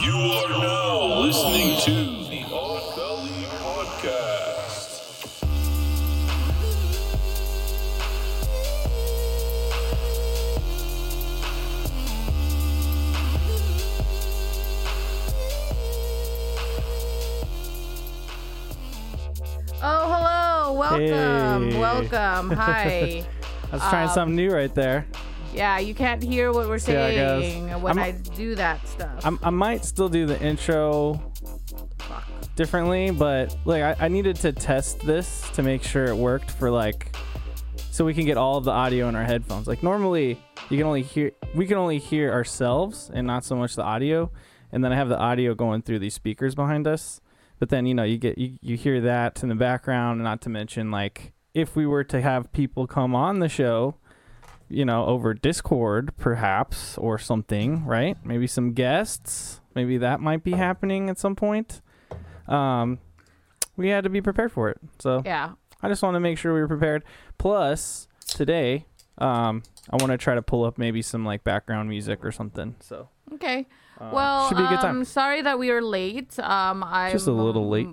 You are now listening to the Odd Valley Podcast. Oh, hello. Welcome. Hey. Welcome. Hi. I was trying Um, something new right there. Yeah, you can't hear what we're See how it saying when I'm- I do that stuff. I'm, I might still do the intro differently, but like I, I needed to test this to make sure it worked for like so we can get all of the audio in our headphones. Like normally you can only hear we can only hear ourselves and not so much the audio. And then I have the audio going through these speakers behind us. But then you know you get you, you hear that in the background, not to mention like if we were to have people come on the show, you know, over Discord perhaps or something, right? Maybe some guests. Maybe that might be happening at some point. Um, we had to be prepared for it. So yeah. I just want to make sure we were prepared. Plus, today, um, I want to try to pull up maybe some like background music or something. So Okay. um, well, should be a good time. um, sorry that we were late. Um, I Just a little late.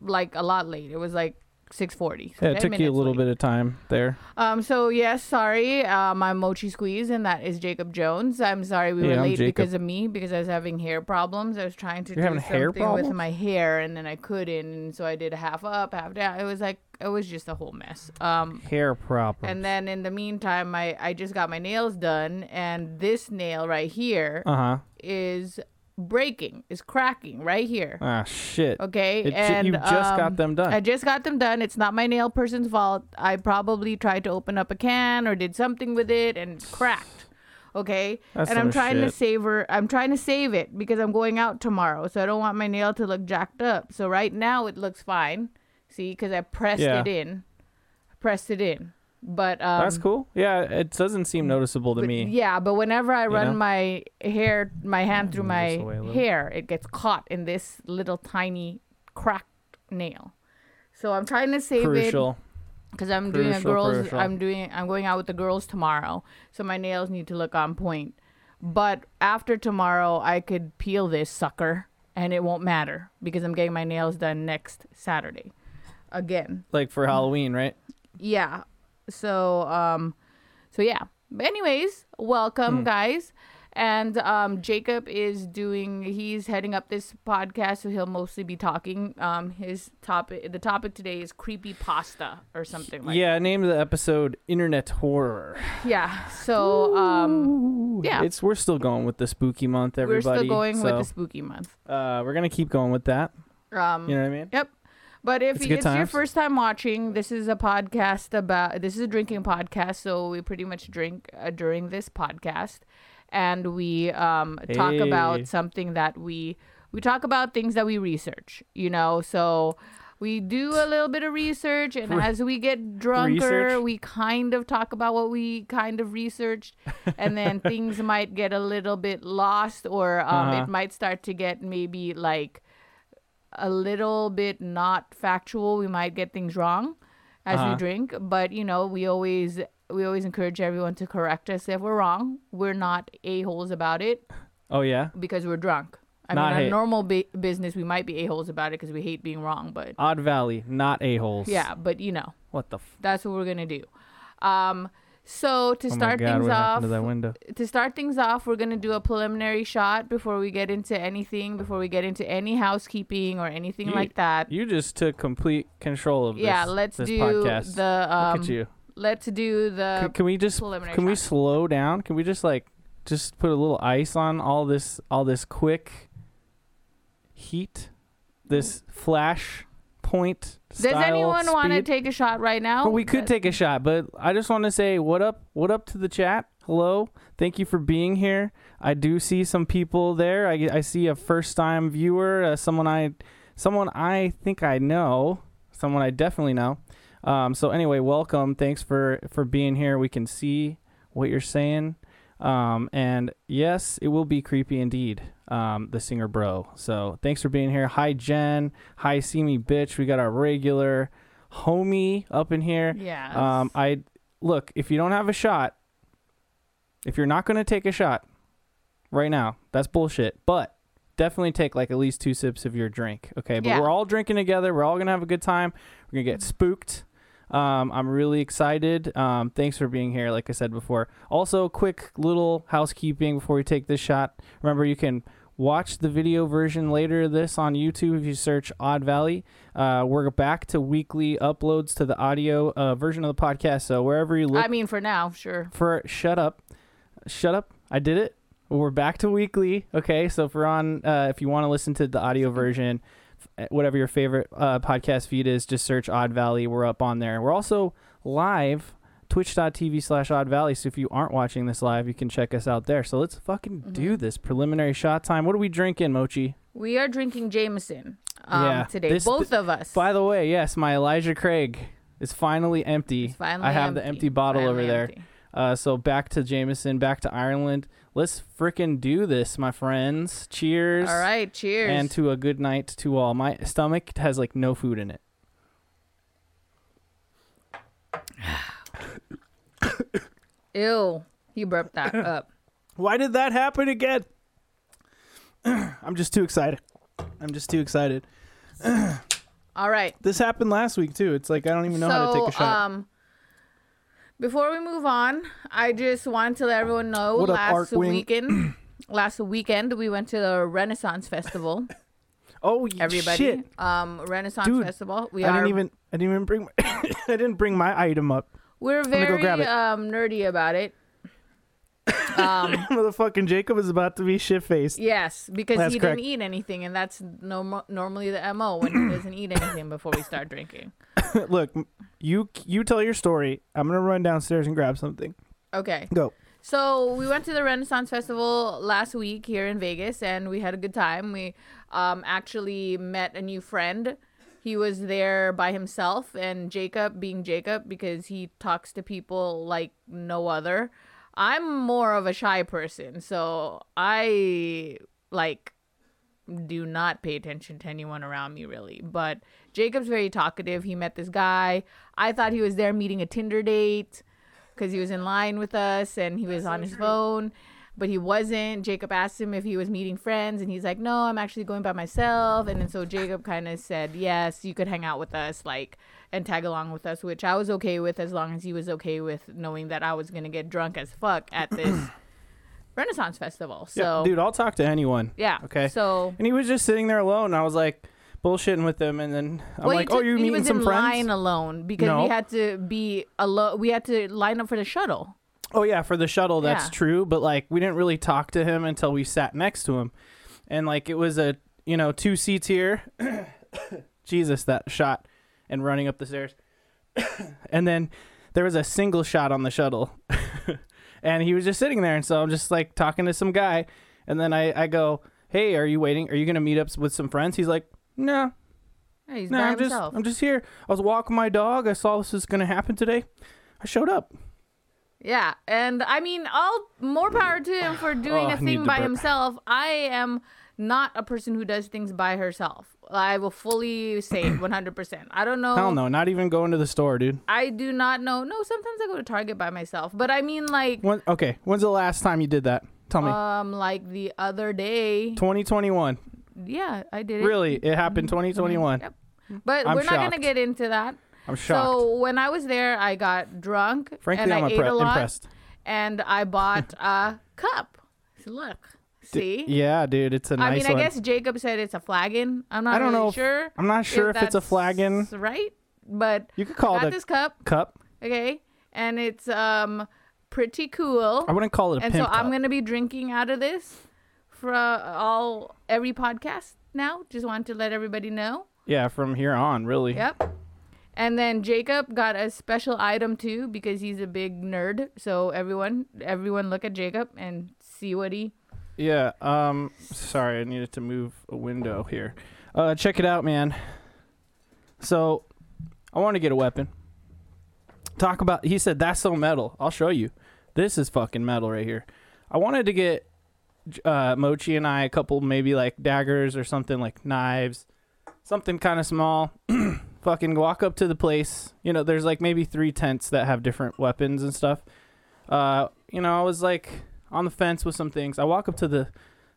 Like a lot late. It was like 6:40. yeah, it took you a little bit of time there. Um. So yes, sorry. Um, I'm Mochi Squeeze, and that is Jacob Jones. I'm sorry we Hey, were late because of me because I was having hair problems. I was trying to You're do something with my hair, and then I couldn't, and so I did a half up, half down. It was like it was just a whole mess. Um. Hair problem. And then in the meantime, I I just got my nails done, and this nail right here uh huh. is breaking, is cracking right here. Ah shit. Okay, It and you just um, got them done. I just got them done. It's not my nail person's fault. I probably tried to open up a can or did something with it and cracked. Okay, That's and I'm trying to shit. savor. I'm trying to save it because I'm going out tomorrow, so I don't want my nail to look jacked up. So right now it looks fine. See, because I pressed Yeah. it in, pressed it in. But um, That's cool. Yeah, it doesn't seem noticeable to but- me. Yeah, but whenever I run know? my hair, my hand through my this away a little. hair, it gets caught in this little tiny cracked nail. So I'm trying to save it because I'm doing a girls. crucial. I'm doing. I'm going out with the girls tomorrow, so my nails need to look on point. But after tomorrow, I could peel this sucker, and it won't matter because I'm getting my nails done next Saturday, again. Like for Halloween, right? Yeah. So um so yeah. But anyways, welcome guys. And um Jacob is doing he's heading up this podcast so he'll mostly be talking um his topic the topic today is creepy pasta or something like yeah, name of the episode Internet Horror. Yeah. So um yeah. It's we're still going with the spooky month, Everybody, we're still going so, with the spooky month. uh we're gonna keep going with that. Um You know what I mean? Yep. But if It's it's, your first time watching, this is a podcast about this is a drinking podcast, so we pretty much drink uh, during this podcast, and we um, talk about something that we we talk about things that we research. You know, so we do a little bit of research, and Re- as we get drunker, research? we kind of talk about what we kind of researched, and then things might get a little bit lost, or um, Uh-huh. it might start to get maybe like a little bit not factual. We might get things wrong as Uh-huh. we drink, but you know, we always we always encourage everyone to correct us if we're wrong. We're not a holes about it Oh yeah. because we're drunk. I Not mean, our hate. normal ba- business, we might be a holes about it because we hate being wrong. But Odd Valley, not a holes. yeah, but you know, What the? F- that's what we're gonna do. Um, so to oh start God, things off, to to start things off, we're gonna do a preliminary shot before we get into anything, before we get into any housekeeping or anything You- like that. You just took complete control of this. yeah, let's this do podcast. the um, Look at you. let's do the Can, can we just preliminary can we slow down? Can we just like just put a little ice on all this all this quick heat, this flash point. Does anyone want to take a shot right now? Well, we could take a shot, but I just want to say what up, what up to the chat. Hello, thank you for being here. I do see some people there. I, I see a first time viewer, uh, someone I, someone I think I know, someone I definitely know. Um, so anyway, welcome. Thanks for for being here. We can see what you're saying. Um, and yes, it will be creepy indeed. Um, the singer bro. So thanks for being here. Hi Jen. Hi see me bitch. We got our regular homie up in here. Yeah. Um, I look if you don't have a shot, if you're not gonna take a shot right now, that's bullshit. But definitely take like at least two sips of your drink. Okay, but Yeah. we're all drinking together. We're all gonna have a good time. We're gonna get spooked. Um, I'm really excited. Um, thanks for being here. Like I said before. Also, quick little housekeeping before we take this shot. Remember, you can watch the video version later of this on YouTube if you search Odd Valley. Uh, we're back to weekly uploads to the audio uh, version of the podcast. So wherever you look I mean, for now, sure. for shut up, shut up. I did it. We're back to weekly. Okay, so if we're on, uh, if you want to listen to the audio version, whatever your favorite uh, podcast feed is, just search Odd Valley. We're up on there. We're also live. Twitch.tv slash Odd Valley. So if you aren't watching this live, you can check us out there. So let's fucking do this preliminary shot time. What are we drinking, Mochi? We are drinking Jameson um, Yeah, today, this- both of us. By the way, yes, my Elijah Craig is finally empty. Finally I have the empty bottle over Finally there. Uh, so back to Jameson, back to Ireland. Let's frickin' do this, my friends. Cheers. All right, cheers. And to a good night to all. My stomach has like no food in it. Ew, he burped that up. Why did that happen again? I'm just too excited. I'm just too excited. All right. This happened last week too. It's like I don't even know how to take a shot. Um, before we move on, I just wanted to let everyone know What last weekend, last weekend we went to the Renaissance Festival. oh, Everybody, shit! um, Renaissance Dude, Festival. We I are didn't even. I didn't even bring. My, I didn't bring my item up. we're go very it. um nerdy about it. Um, Motherfucking Jacob is about to be shit faced. yes, because That's he correct. didn't eat anything, and that's no, normally the mo when he doesn't eat anything before we start drinking. Look, you you tell your story. I'm gonna run downstairs and grab something. Okay. Go. So we went to the Renaissance Festival last week here in Vegas, and we had a good time. We um, actually met a new friend. He was there by himself, and Jacob, being Jacob, because he talks to people like no other. I'm more of a shy person, so I like do not pay attention to anyone around me really. But Jacob's very talkative. He met this guy. I thought he was there meeting a Tinder date because he was in line with us and he was on his phone, but he wasn't. Jacob asked him if he was meeting friends, and he's like, "No, I'm actually going by myself." And then so Jacob kind of said, "Yes, you could hang out with us, like, and tag along with us," which I was okay with as long as he was okay with knowing that I was gonna get drunk as fuck at this Renaissance festival. So yeah, dude, I'll talk to anyone. yeah, Okay. So And he was just sitting there alone. I was like bullshitting with him, and then I'm like, "Oh, you're he meeting was some in friends." line alone because No. we had to be alone. We had to line up for the shuttle. Oh yeah, for the shuttle, that's Yeah. true. But like, we didn't really talk to him until we sat next to him, and like, it was a you know two seats here. Jesus, that shot and running up the stairs, and then there was a single shot on the shuttle, and he was just sitting there, and so I'm just like talking to some guy, and then I I go, hey, are you waiting? Are you gonna meet up with some friends? He's like, no, Yeah, he's no, by I'm just. I'm just here. I was walking my dog. I saw this was gonna happen today. I showed up. Yeah, and I mean, all more power to him for doing Oh, a thing by burp. himself. I am not a person who does things by herself. I will fully say it 100%. I don't know. Hell no, not even going to the store, dude. I do not know. No, sometimes I go to Target by myself, but I mean, like, When, okay, when's the last time you did that? Tell me. um, like the other day. 2021. Yeah, I did it. Really? It happened 2021. Yep. But I'm we're not gonna get into that. I'm shocked. So when I was there, I got drunk Frankly, and I'm I ate impre- a lot, impressed. and I bought a cup. So look, see. Yeah, dude, it's a I nice mean, one. I guess Jacob said it's a flagon. I'm not I don't really know if- sure. I'm not sure if, it's a that's flagon. right? But You could call I got it a this cup, cup. okay, and it's um pretty cool. I wouldn't call it a and so pimp I'm cup. gonna be drinking out of this for uh, all every podcast now. Just wanted to let everybody know. Yeah, from here on, really. Yep. And then Jacob got a special item too because he's a big nerd. So everyone, everyone, look at Jacob and see what he. Yeah. Um. Sorry, I needed to move a window here. Uh, check it out, man. So, I want to get a weapon. Talk about. He said that's so metal. I'll show you. This is fucking metal right here. I wanted to get uh, Mochi and I a couple maybe like daggers or something like knives, something kind of small. fucking walk up to the place. You know, there's like maybe three tents that have different weapons and stuff. Uh, you know, I was like on the fence with some things. I walk up to the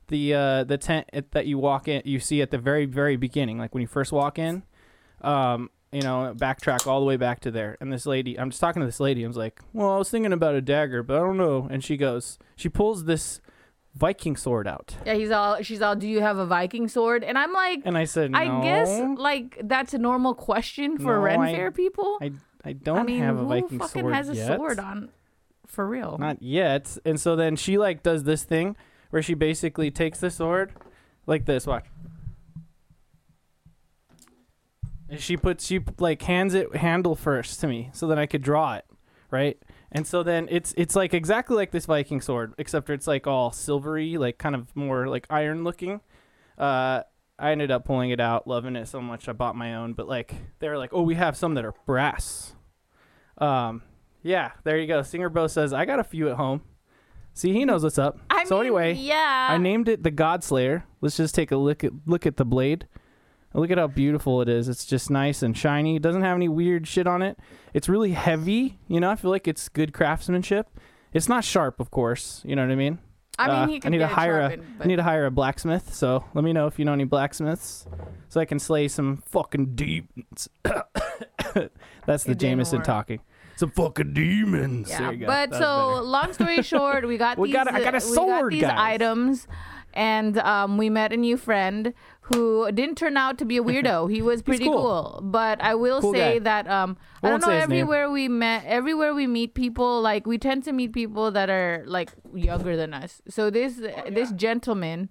the uh, the tent at, that you walk in, you see at the very very beginning, like when you first walk in. Um, you know, backtrack all the way back to there. And this lady, I'm just talking to this lady. I was like, "Well, I was thinking about a dagger, but I don't know." And she goes, she pulls this Viking sword out, Yeah, he's all. She's all. Do you have a Viking sword? And I'm like, and I said, I "No, guess like that's a normal question for No, Ren I- people. I I don't I mean, have a who fucking sword has a yet. sword on? For real. Not yet. And so then she like does this thing where she basically takes the sword like this. Watch. And she puts she like hands it handle first to me so that I could draw it, right? And so then it's it's like exactly like this Viking sword, except it's like all silvery, like kind of more like iron looking. Uh, I ended up pulling it out, loving it so much I bought my own. But like they were like, oh, we have some that are brass. Um, yeah, there you go. Singer Bro says I got a few at home. See, he knows what's up. I so mean, anyway, yeah. I named it the Godslayer. Let's just take a look at look at the blade. Look at how beautiful it is. It's just nice and shiny. It doesn't have any weird shit on it. It's really heavy. You know, I feel like it's good craftsmanship. It's not sharp, of course. You know what I mean? I mean, Uh, he I need to hire a. I need to hire a blacksmith. So let me know if you know any blacksmiths, so I can slay some fucking demons. That's the Jameson talking. Some fucking demons. Yeah, There you go. but That's so better. long story short, we got We these. got a- I got a uh, we sword, these guys. items, and um, we met a new friend who didn't turn out to be a weirdo. He was pretty cool. but I will Cool say guy. that um, I I don't know. say his name. Everywhere we met, everywhere we meet people, like we tend to meet people that are like younger than us. So this Oh, this gentleman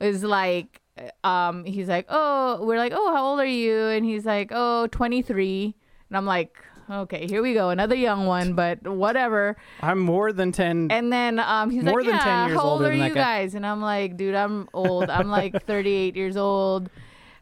is like. Um, he's like, oh, we're like, oh, how old are you? And he's like, oh, 23. And I'm like, okay, here we go, another young one, but whatever. I'm more than ten. And then um, he's More like, than 10 years how old older are than that you guy." guys? And I'm like, dude, I'm old. I'm like 38 years old.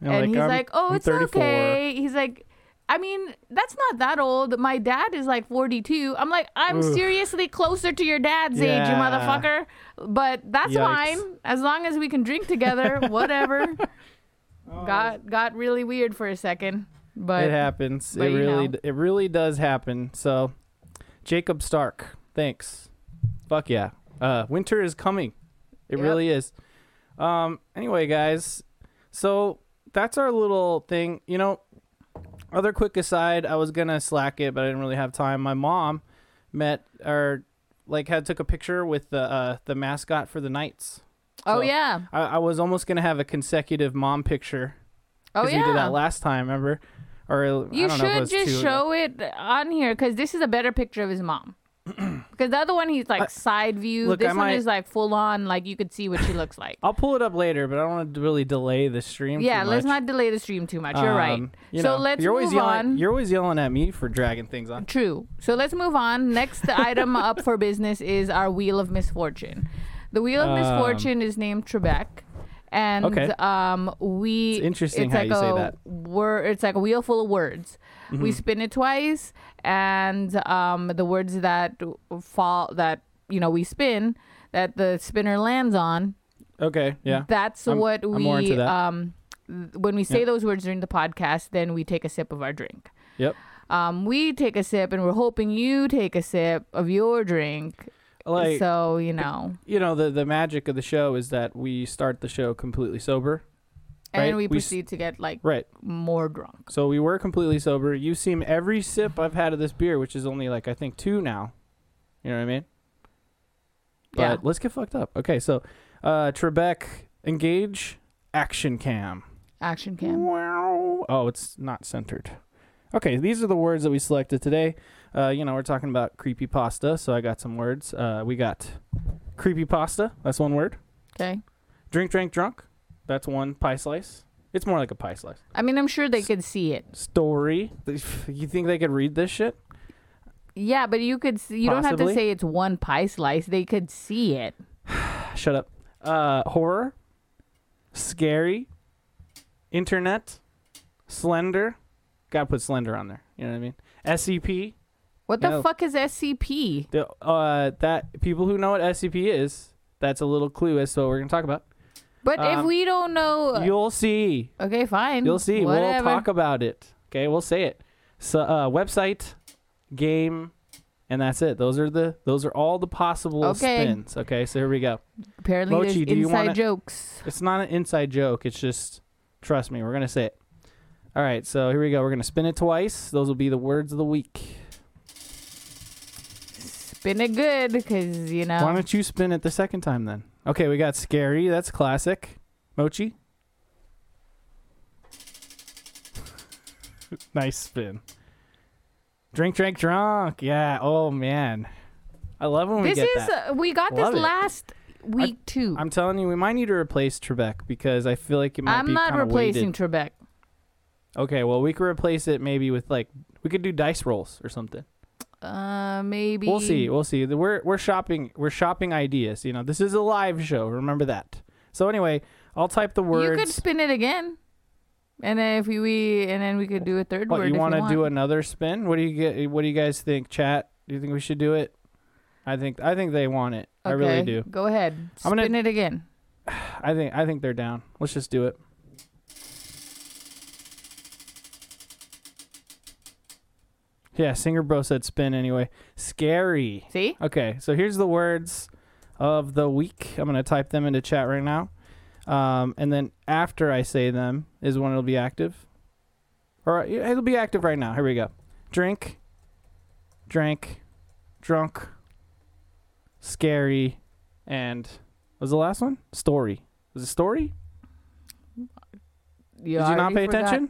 And he's "I'm- like, oh, I'm it's 34." okay. He's like, I mean, that's not that old. My dad is like 42. I'm like, I'm Oof. seriously closer to your dad's age, you Yeah. motherfucker. But that's Yikes. fine as long as we can drink together. Whatever. got got really weird for a second, but it happens. but it really, know. it really does happen. So, Jacob Stark, thanks. Fuck yeah. Uh, winter is coming. It Yep. really is. Um. Anyway, guys, so that's our little thing. You know, other quick aside, I was gonna slack it, but I didn't really have time. My mom met or like had took a picture with the uh, the mascot for the Knights. oh yeah, I, I was almost gonna have a consecutive mom picture oh because yeah. we did that last time. Remember? Or I You don't know if it should just two show it on here because this is a better picture of his mom. Because the other one, he's like I- side view. look, this I one might- is like full on, like you could see what she looks like. I'll pull it up later, but I don't want to really delay the stream. yeah, let's not delay the stream too much. You're right. Um, you so know, let's you're always move yelling, on. You're always yelling at me for dragging things on. True. So let's move on. Next item up for business is our Wheel of Misfortune. The Wheel of Um, Misfortune is named Trebek. And Okay. um, we It's interesting it's how like you say a that. Word, it's like a wheel full of words. Mm-hmm. We spin it twice, and um, the words that fall that you know we spin that the spinner lands on. Okay, yeah. That's I'm- what we more into that. um when we say Yeah. those words during the podcast, then we take a sip of our drink. Yep. Um, we take a sip, and we're hoping you take a sip of your drink. Like so you know, you know, the the magic of the show is that we start the show completely sober. and Right, then we we s- proceed to get like Right. more drunk. So we were completely sober. You seem every sip I've had of this beer, which is only like I think two now. You know what I mean? But Yeah. let's get fucked up. Okay, so uh Trebek engage action cam. Action cam. Wow. Oh, it's not centered. Okay, these are the words that we selected today. Uh, you know, we're talking about creepy pasta, so I got some words. Uh, we got creepy pasta. That's one word. Okay. Drink, drink, drunk. That's one pie slice. It's more like a pie slice. I mean, I'm sure they could see it. Story. You think they could read this shit? Yeah, but you could. See, you don't have to Possibly. say it's one pie slice. They could see it. Shut up. Uh, horror. Scary. Internet. Slender. Gotta put slender on there. You know what I mean? SCP. What the fuck is SCP? The, uh, that people who know what SCP is, that's a little clue as to what we're gonna talk about. But if Um, we don't know, You'll see. okay, fine. You'll see. Whatever. We'll talk about it. Okay, we'll say it. So, uh, website, game, and that's it. Those are the those are all the possible Okay. spins. Okay, so here we go. Apparently, Mochi, there's do you inside wanna- jokes. It's not an inside joke. It's just trust me. We're gonna say it. All right, so here we go. We're gonna spin it twice. Those will be the words of the week. Spin it good, because you know. Why don't you spin it the second time then? Okay, we got scary. That's classic. Mochi. nice spin. Drink, drink, drunk. Yeah. Oh man, I love when we this get is that. uh, we got Love this it. last week too. I'm telling you, we might need to replace Trebek because I feel like it might be kind of weird. I'm not replacing weighted. Trebek. Okay, well we could replace it maybe with like we could do dice rolls or something. Uh, maybe We'll see. We'll see. We're we're shopping. We're shopping ideas. You know, this is a live show. Remember that. So anyway, I'll type the words. You could spin it again, and then if we, we and then we could do a third What word. you want want to do another spin? What do you get? What do you guys think, chat? Do you think we should do it? I think I think they want it. I really do. Go ahead. I'm gonna- it again. I think I think they're down. Let's just do it. Yeah, Singer Bro said spin anyway. Scary. See? Okay, so here's the words of the week. I'm gonna type them into chat right now, um, and then after I say them is when it'll be active. Or it'll be active right now. Here we go. Drink, drank, drunk, scary, and what was the last one? Story. Was it story? You Did you not pay attention?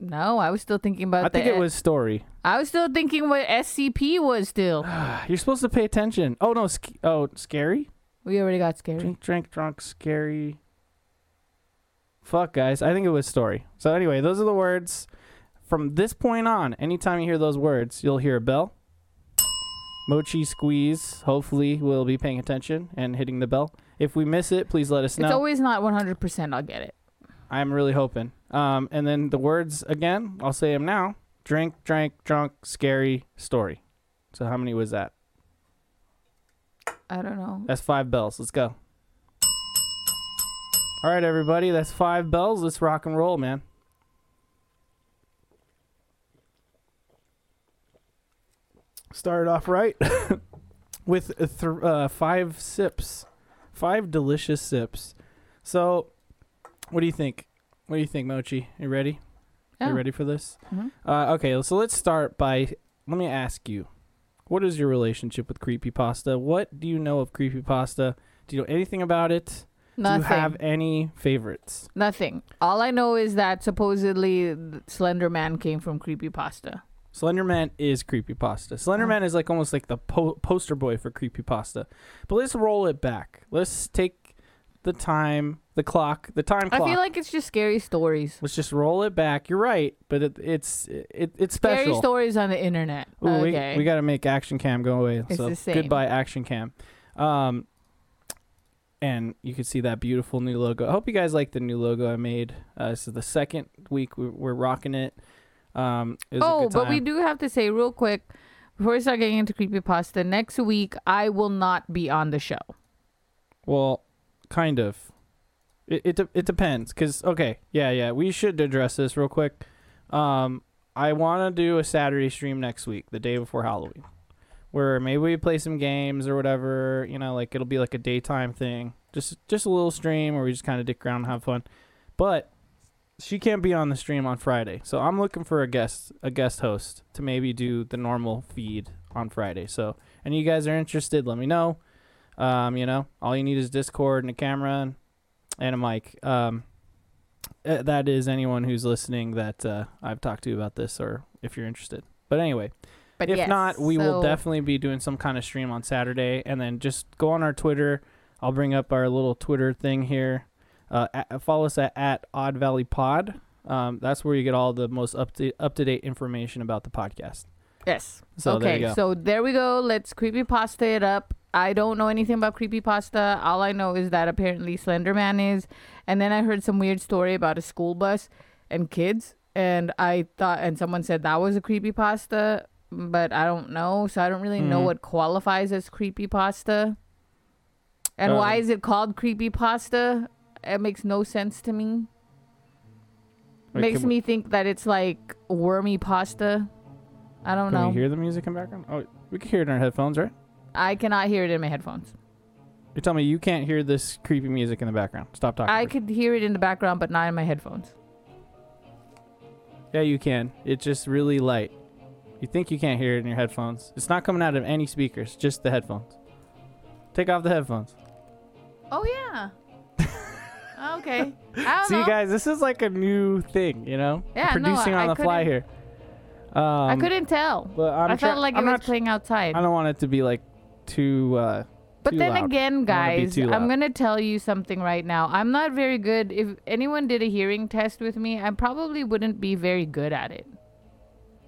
No, I was still thinking about I the. think it was story. I was still thinking what SCP was. Still, You're supposed to pay attention. Oh no, sc- oh scary. we already got scary. Drink, drink, drunk, scary. Fuck, guys. I think it was story. So, anyway, those are the words. From this point on, anytime you hear those words, you'll hear a bell. Mochi squeeze. Hopefully, we'll be paying attention and hitting the bell. If we miss it, please let us know. It's always not 100%. I'll get it. I'm really hoping. Um, and then the words again, I'll say them now. Drink, drank, drunk, scary, story. So, how many was that? I don't know. That's five bells. Let's go. All right, everybody. That's five bells. Let's rock and roll, man. Started off right with th- uh, five sips, five delicious sips. So, what do you think? What do you think, Mochi? You ready? Yeah. You ready for this? Mhm. Uh, okay, so let's start by let me ask you, what is your relationship with creepypasta? What do you know of creepypasta? Do you know anything about it? Nothing. Do you have any favorites? Nothing. All I know is that supposedly Slender Man came from creepypasta. Slenderman is Creepy Pasta. creepypasta. Slenderman is like almost like the po- poster boy for creepypasta. But let's roll it back. Let's take the time, the clock, the time I feel like it's just scary stories. let's just roll it back. You're right, but it, it's it, it's special. Scary stories on the internet. Ooh, okay. we, we got to make action cam go away. It's so the same. goodbye action cam. Um, and you can see that beautiful new logo. I hope you guys like the new logo I made. Uh, this is the second week we, we're rocking it. Um, it oh, but we do have to say real quick before we start getting into creepypasta. Next week, I will not be on the show. Well, kind of. It it, de- it depends, cause okay, yeah, yeah, we should address this real quick. Um, I want to do a Saturday stream next week, the day before Halloween, where maybe we play some games or whatever. You know, like it'll be like a daytime thing, just just a little stream where we just kind of dick around and have fun. But she can't be on the stream on Friday, so I'm looking for a guest a guest host to maybe do the normal feed on Friday. So, and you guys are interested, let me know. Um, you know, all you need is Discord and a camera and, and a mic. Um, uh, that is anyone who's listening that uh, I've talked to about this, or if you're interested. But anyway, But if yes, not, we will definitely be doing some kind of stream on Saturday, and then just go on our Twitter. I'll bring up our little Twitter thing here. Uh, at, follow us at, at Odd Valley Pod. Um, that's where you get all the most up to up to date information about the podcast. Yes. So there okay, go. so there we go. Let's creepy pasta it up. I don't know anything about creepypasta. All I know is that apparently Slenderman is. And then I heard some weird story about a school bus and kids. And I thought, and someone said that was a creepypasta, but I don't know. So I don't really know Mhm. what qualifies as creepypasta. And why Um, is it called creepypasta? It makes no sense to me. Wait, Makes can we- me think that it's like wormy pasta. I don't know. Can know. we hear the music in background? Oh, we can hear it in our headphones, right? I cannot hear it in my headphones. You're telling me you can't hear this creepy music in the background. Stop talking. I could hear it in the background, but not in my headphones. Yeah, you can. It's just really light. You think you can't hear it in your headphones. It's not coming out of any speakers, just the headphones. Take off the headphones. Oh yeah. okay. I don't See, know. guys, this is like a new thing, you know? Yeah, no, Producing I- on I the fly here. Um, I couldn't tell. But I'm I felt like I'm it was not. playing outside. I don't want it to be like too. Uh, But too then loud. again, I don't wanna be guys, I'm gonna tell you something right now. I'm not very good. If anyone did a hearing test with me, I probably wouldn't be very good at it.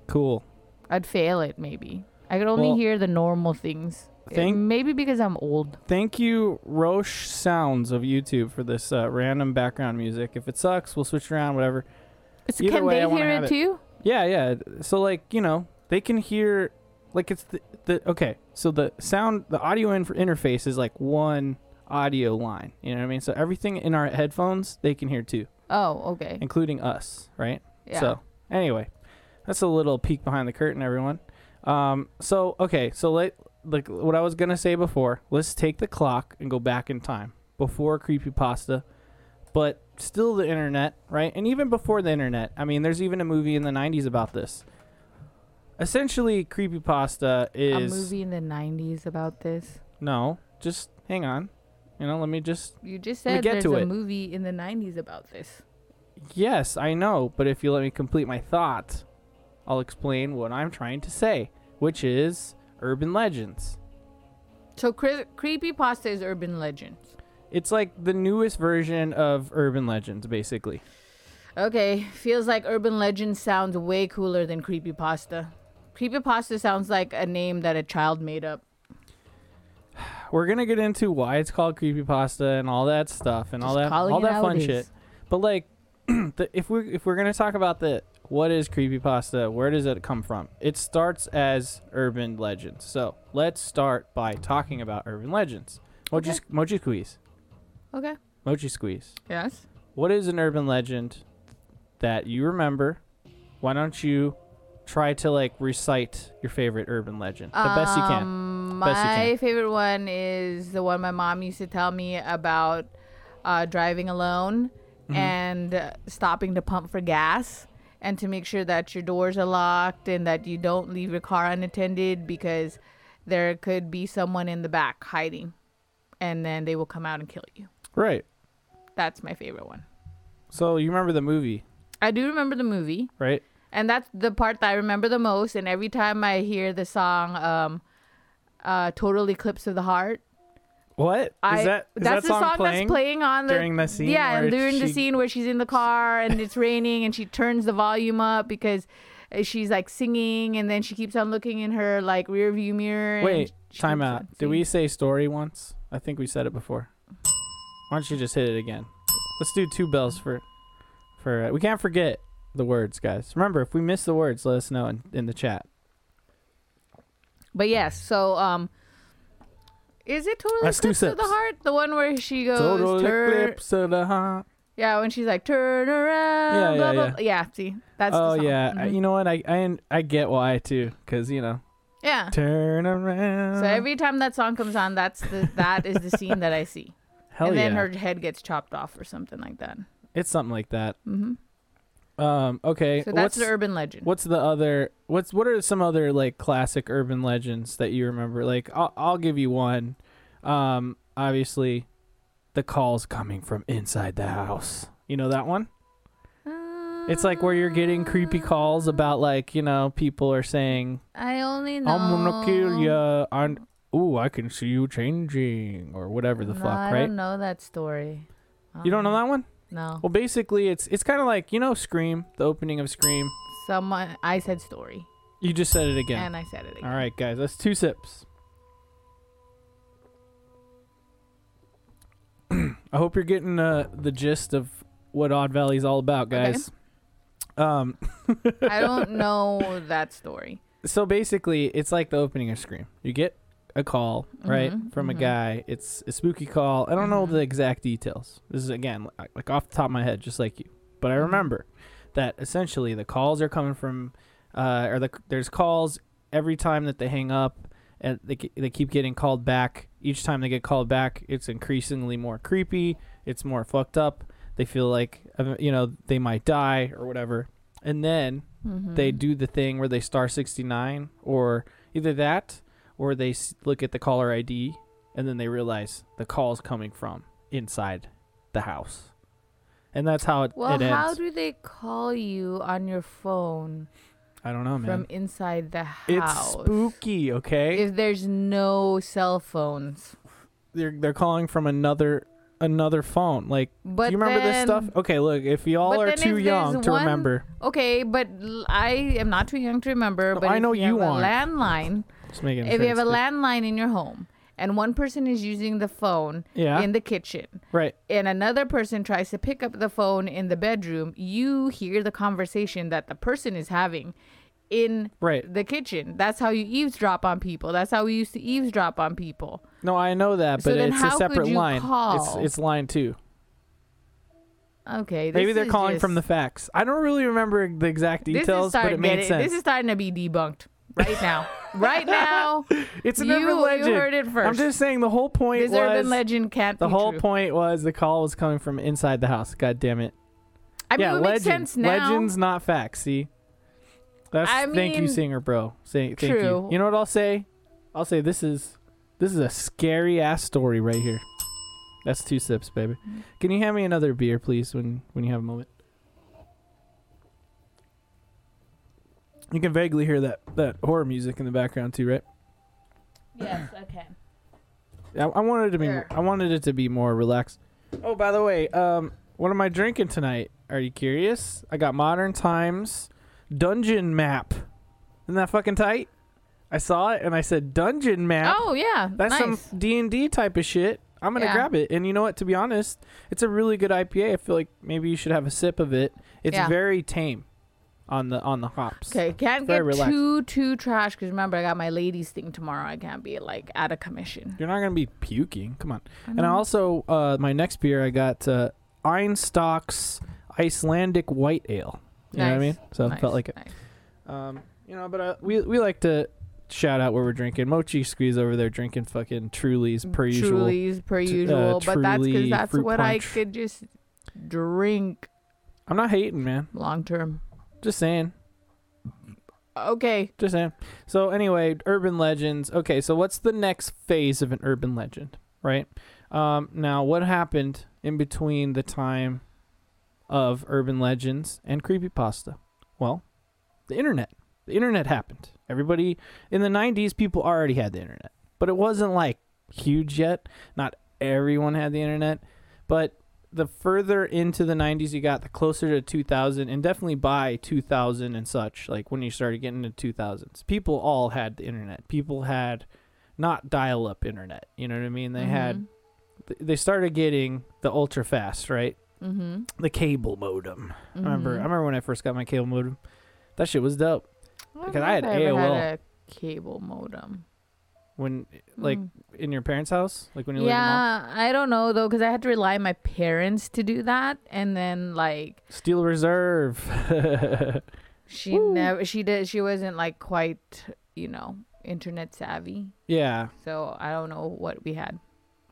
cool. I'd fail it maybe. I could only Well, hear the normal things. Uh, thank- maybe because I'm old. Thank you, Roche Sounds of YouTube, for this uh, random background music. If it sucks, we'll switch around, whatever. So Either can way, they hear it it. too? Yeah, yeah. So like you know they can hear like it's the, the okay. So the sound the audio in- interface is like one audio line. You know what I mean? So everything in our headphones they can hear too, Oh, okay. including us, right? Yeah. So anyway, that's a little peek behind the curtain, everyone. Um, so okay, so let like what I was gonna say before. Let's take the clock and go back in time before creepypasta, but still the internet, right? And even before the internet. I mean, there's even a movie in the '90s about this. Essentially, creepypasta is A movie in the 90s about this. no. Just hang on. You know, let me just. You just said get there's to a it. movie in the 90s about this. Yes, I know, but if you let me complete my thought, I'll explain what I'm trying to say, which is urban legends. So cre- creepypasta is urban legends. It's like the newest version of urban legends, basically. Okay, feels like urban legend sounds way cooler than creepypasta. Creepypasta sounds like a name that a child made up. We're gonna get into why it's called creepypasta and all that stuff and all Just that calling all it that fun it shit. But like, the, if we if we're gonna talk about the what is creepypasta, where does it come from? It starts as urban legends. So let's start by talking about urban legends. Mochi, Okay. Mochi squeeze. Okay. Mochi squeeze. Yes. What is an urban legend that you remember? Why don't you try to like recite your favorite urban legend the best you can? Um, Best you My can. favorite one is the one my mom used to tell me about uh, driving alone Mm-hmm. and uh, stopping to pump for gas and to make sure that your doors are locked and that you don't leave your car unattended because there could be someone in the back hiding and then they will come out and kill you. Right. That's my favorite one. So you remember the movie, I do remember the movie. right? And that's the part that I remember the most. And every time I hear the song, um, uh, "Total Eclipse of the Heart," What is I that? Is that's that song, the song playing? that's playing on the during the scene Yeah, during the scene where she's in the car and it's raining and she turns the volume up because she's like singing and then she keeps on looking in her like rear view mirror. Wait, time out. Did we say story once? I think we said it before. Why don't you just hit it again? Let's do two bells for, for. Uh, we can't forget the words, guys. Remember, if we miss the words, let us know in, in the chat. But yes, so um, is it total That's two eclipse of the sips. heart? The one where she goes Total turn- eclipse of the heart. Yeah, when she's like turn around. Yeah, blah, yeah, blah, yeah. blah. Yeah, see, that's oh the song. yeah, I- Mhm. you know what? I I I get why too, cause you know, yeah. turn around. So every time that song comes on, that's the that is the scene that I see, Hell and then yeah, her head gets chopped off or something like that. it's something like that. hmm Um. Okay. So that's what's the urban legend. What's the other? What's what are some other like classic urban legends that you remember? Like I'll I'll give you one. Um, obviously, the calls coming from inside the house. You know that one? It's like where you're getting creepy calls about like you know people are saying I only know. I'm gonna kill ya. And ooh, I can see you changing or whatever the no, fuck, I right? I don't know that story. You don't know that one? No. Well, basically, it's it's kind of like you know Scream, the opening of Scream. Someone I said story, You just said it again. and I said it again. All right, guys, that's two sips. I hope you're getting uh, the gist of what Odd Valley's all about, Okay. guys. Um, I don't know that story. so basically, it's like the opening of Scream. You get a call, right, Mhm, from a mhm. guy. It's a spooky call. I don't know the exact details. This is again like off the top of my head, just like you. But I Mhm. remember that essentially the calls are coming from uh, or the, there's calls every time that they hang up, and they they keep getting called back. Each time they get called back, it's increasingly more creepy. It's more fucked up. They feel like uh, you know they might die or whatever, and then Mm-hmm. they do the thing where they star 69 or either that or they look at the caller ID and then they realize the call's coming from inside the house. And that's how it, Well, it how do they call you on your phone I don't know, man. from inside the house. it's spooky, okay? If there's no cell phones. they're they're calling from another another phone. Like, But do you remember this stuff? Okay, look, if y'all are too young to one- remember, Okay, but I am not too young to remember. No, but I know you, you aren't. landline. Just making If you have a landline in your home and one person is using the phone Yeah. in the kitchen right. and another person tries to pick up the phone in the bedroom, you hear the conversation that the person is having in Right. the kitchen. That's how you eavesdrop on people. That's how we used to eavesdrop on people. No, I know that, So but then it's a separate line. call? It's it's line 2. Okay. Maybe they're calling from the just- facts. I don't really remember the exact details, but it made sense. This is starting to be debunked right now. right now, it's an you- urban you legend. heard it I'm just saying the whole point this was urban legend can't the whole true. point was the call was coming from inside the house. God damn it. I mean, yeah, it legend. sense now. Legends, not facts. See, that's I thank you, singer bro. Say thank you. true. You know what I'll say? I'll say this is this is a scary ass story right here. That's two sips, baby. Mm. Can you hand me another beer, please, when when you have a moment? You can vaguely hear that that horror music in the background too, right? Yes, Okay. I, I wanted it to be Sure. I wanted it to be more relaxed. Oh, by the way, um, what am I drinking tonight? Are you curious? I got Modern Times Dungeon Map. Isn't that fucking tight? I saw it and I said Dungeon Map. Oh yeah, That's nice. some D and D type of shit. I'm gonna Yeah. grab it. And you know what? To be honest, it's a really good IPA. I feel like maybe you should have a sip of it. It's Yeah. very tame on the on the hops. Okay, can't Very get relaxed. too too trash because remember I got my ladies thing tomorrow. I can't be like out of commission. You're not gonna be puking. Come on. I And I also uh, my next beer I got uh, Einstocks Icelandic White Ale. You know what I mean? So it Nice, felt like it. nice. Um, you know, but uh, we we like to shout out where we're drinking. Mochi Squeeze over there drinking fucking Trulies per usual. Trulies per T- uh, usual, but that's because that's what I could just drink I'm not hating, man. long term. Just saying. Okay, Just saying. So anyway, urban legends. Okay, so what's the next phase of an urban legend, right? Um, now, what happened in between the time of urban legends and creepypasta? Well, the internet. The internet happened. Everybody in the 90s, people already had the internet, but it wasn't like huge yet. Not everyone had the internet, but the further into the 90s you got, the closer to 2000, and definitely by 2000 and such, like when you started getting into 2000s, people all had the internet. People had not dial up internet. You know what I mean? They had, they started getting the ultra fast, right? Mm-hmm. The cable modem. I remember, I remember when I first got my cable modem. That shit was dope. because I had ever AOL. Had a cable modem. When, like, Mm. in your parents' house, like when you Yeah, I don't know though, because I had to rely on my parents to do that, and then like Steel Reserve. she never, she did, she wasn't like quite, you know, internet savvy. yeah, So I don't know what we had.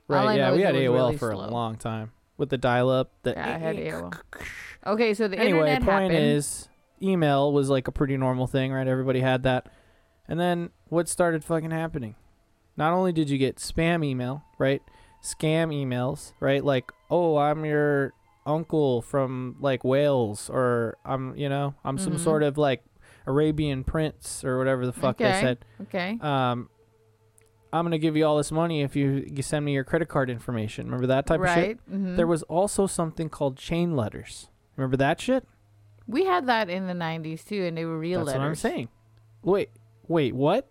Right. Yeah, we had AOL really for slow. a long time with the dial-up. The Yeah, I had AOL. Okay, so the anyway, internet point happened. is, email was like a pretty normal thing, right? Everybody had that. And then what started fucking happening? Not only did you get spam email, right? Scam emails, right? Like, oh, I'm your uncle from like Wales, or I'm, you know, I'm some Mhm. sort of like Arabian prince or whatever the fuck they said. okay. Um, I'm gonna give you all this money if you, you send me your credit card information. Remember that type of shit? right. mhm. There was also something called chain letters. Remember that shit? we had that in the '90s too, and they were real That's letters. what I'm saying. Wait, wait, what?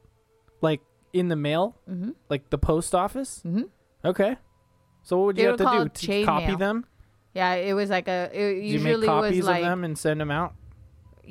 Like in the mail, Mm-hmm. like the post office? Mm-hmm. Okay. So what would you have to do? To copy mail. them? Yeah, it was like a. It usually make copies was like of them and send them out?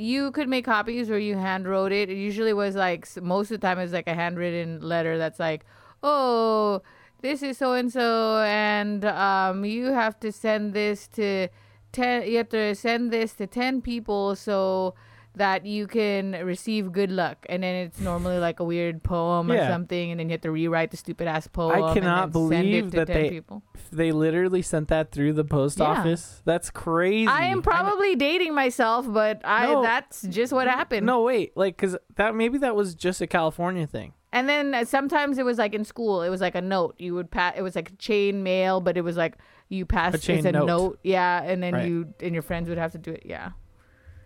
you could make copies or you hand wrote it. It usually was like most of the time it was like a handwritten letter that's like, oh, this is so and so, and um, you have to send this to ten. You have to send this to ten people so that you can receive good luck, and then it's normally like a weird poem or something, and then you have to rewrite the stupid ass poem. and cannot then send it believe to that 10 they- people. They literally sent that through the post Yeah. office. That's crazy. I am probably dating myself, but I No. that's just what happened. No, wait, like, cause that maybe that was just a California thing. And then uh, sometimes it was like in school, it was like a note. You would pass. It was like chain mail, but it was like you pass. chain it's a note. note. yeah. And then Right. you and your friends would have to do it, yeah.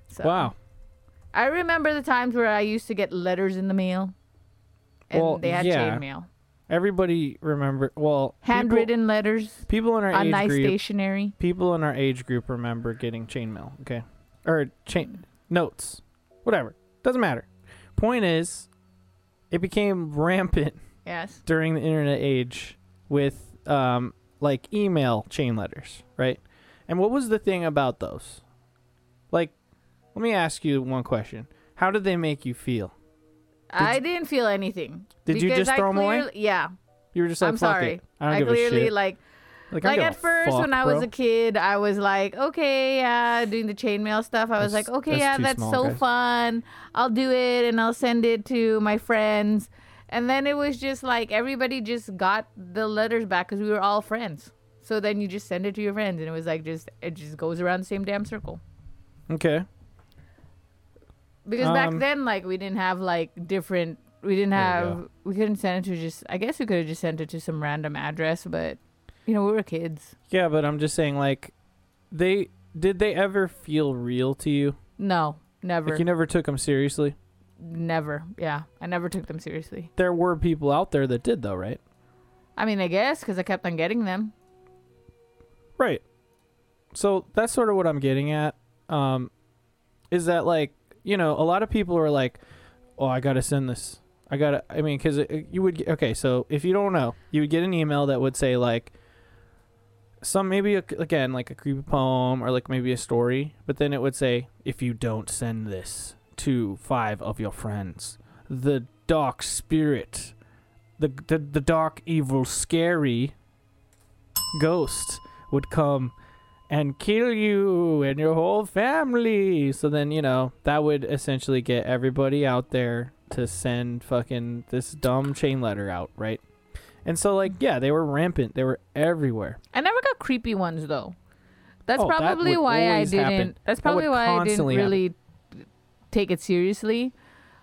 So, Wow. I remember the times where I used to get letters in the mail, and Well, they had yeah. chain mail, Everybody remember? Well, people- handwritten letters People, in our on age nice group, stationery. people in our age group remember getting chain mail. Okay, or chain notes, whatever. Doesn't matter. Point is, it became rampant Yes. during the internet age with um like email chain letters, right? And what was the thing about those? Like, let me ask you one question. How did they make you feel? I didn't feel anything. Did you just I throw 'em away? Yeah. You were just like, I'm sorry. it. I don't give clearly a shit." like like, like at first fuck, when I was bro. a kid, I was like, okay, yeah, doing the chainmail stuff. I was That's- like, okay, that's yeah, that's small, so guys. fun. I'll do it and I'll send it to my friends. And then it was just like everybody just got the letters back because we were all friends. So then you just send it to your friends, and it was like just it just goes around the same damn circle. okay. Because back Um, then, like we didn't have like different. We didn't have. We couldn't send it to just. I guess we could have just sent it to some random address, but you know we were kids. Yeah, but I'm just saying, like, they did they ever feel real to you? No, never. Like, you never took them seriously. Never. Yeah. I never took them seriously. There were people out there that did, though, right? I mean, I guess because I kept on getting them. Right. So that's sort of what I'm getting at. Um, is that like you know a lot of people are like, oh, I gotta send this. I gotta. I mean, because you would. Okay, so if you don't know, you would get an email that would say like some maybe a, again like a creepy poem or like maybe a story, but then it would say if you don't send this to five of your friends, the dark spirit, the the, the dark evil scary ghost would come and kill you and your whole family. So then, you know, that would essentially get everybody out there to send fucking this dumb chain letter out, right? And so, like, yeah, they were rampant. They were everywhere. I never got creepy ones though. That's Oh, probably would why I didn't. happen. That's That probably why I didn't constantly happen. really take it seriously.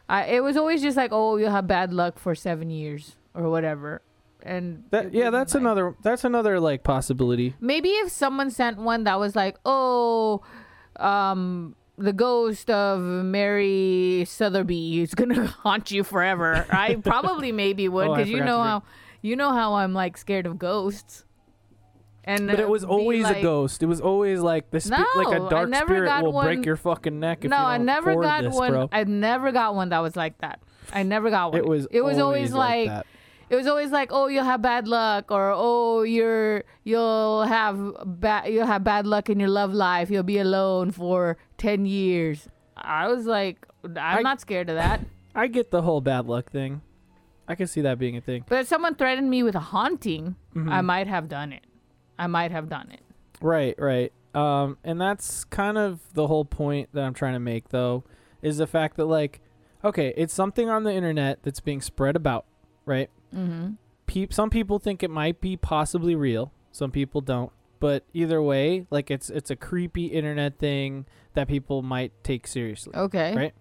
I, it was always just like, oh, you'll have bad luck for seven years or whatever. And That yeah, that's like- another that's another like possibility. Maybe if someone sent one that was like, oh, um, the ghost of Mary Sotheby is gonna haunt you forever. I probably maybe would Oh, because you know how you know how I'm like scared of ghosts. And But it was always like- a ghost. It was always like the spi- like a dark spirit will one- break your fucking neck if no, I never got this, one. bro. I never got one that was like that. I never got one. It was It was always, like. that. It was always like, oh, you'll have bad luck, or oh, you're you'll have bad you'll have bad luck in your love life. You'll be alone for ten years. I was like, I'm I- not scared of that. I get the whole bad luck thing. I can see that being a thing. But if someone threatened me with a haunting, Mm-hmm. I might have done it. I might have done it. Right, right. Um, and that's kind of the whole point that I'm trying to make, though, is the fact that like, okay, it's something on the internet that's being spread about, right? Mm-hmm. Peop- some people think it might be possibly real. Some people don't. But either way, like it's it's a creepy internet thing that people might take seriously. Okay. Right.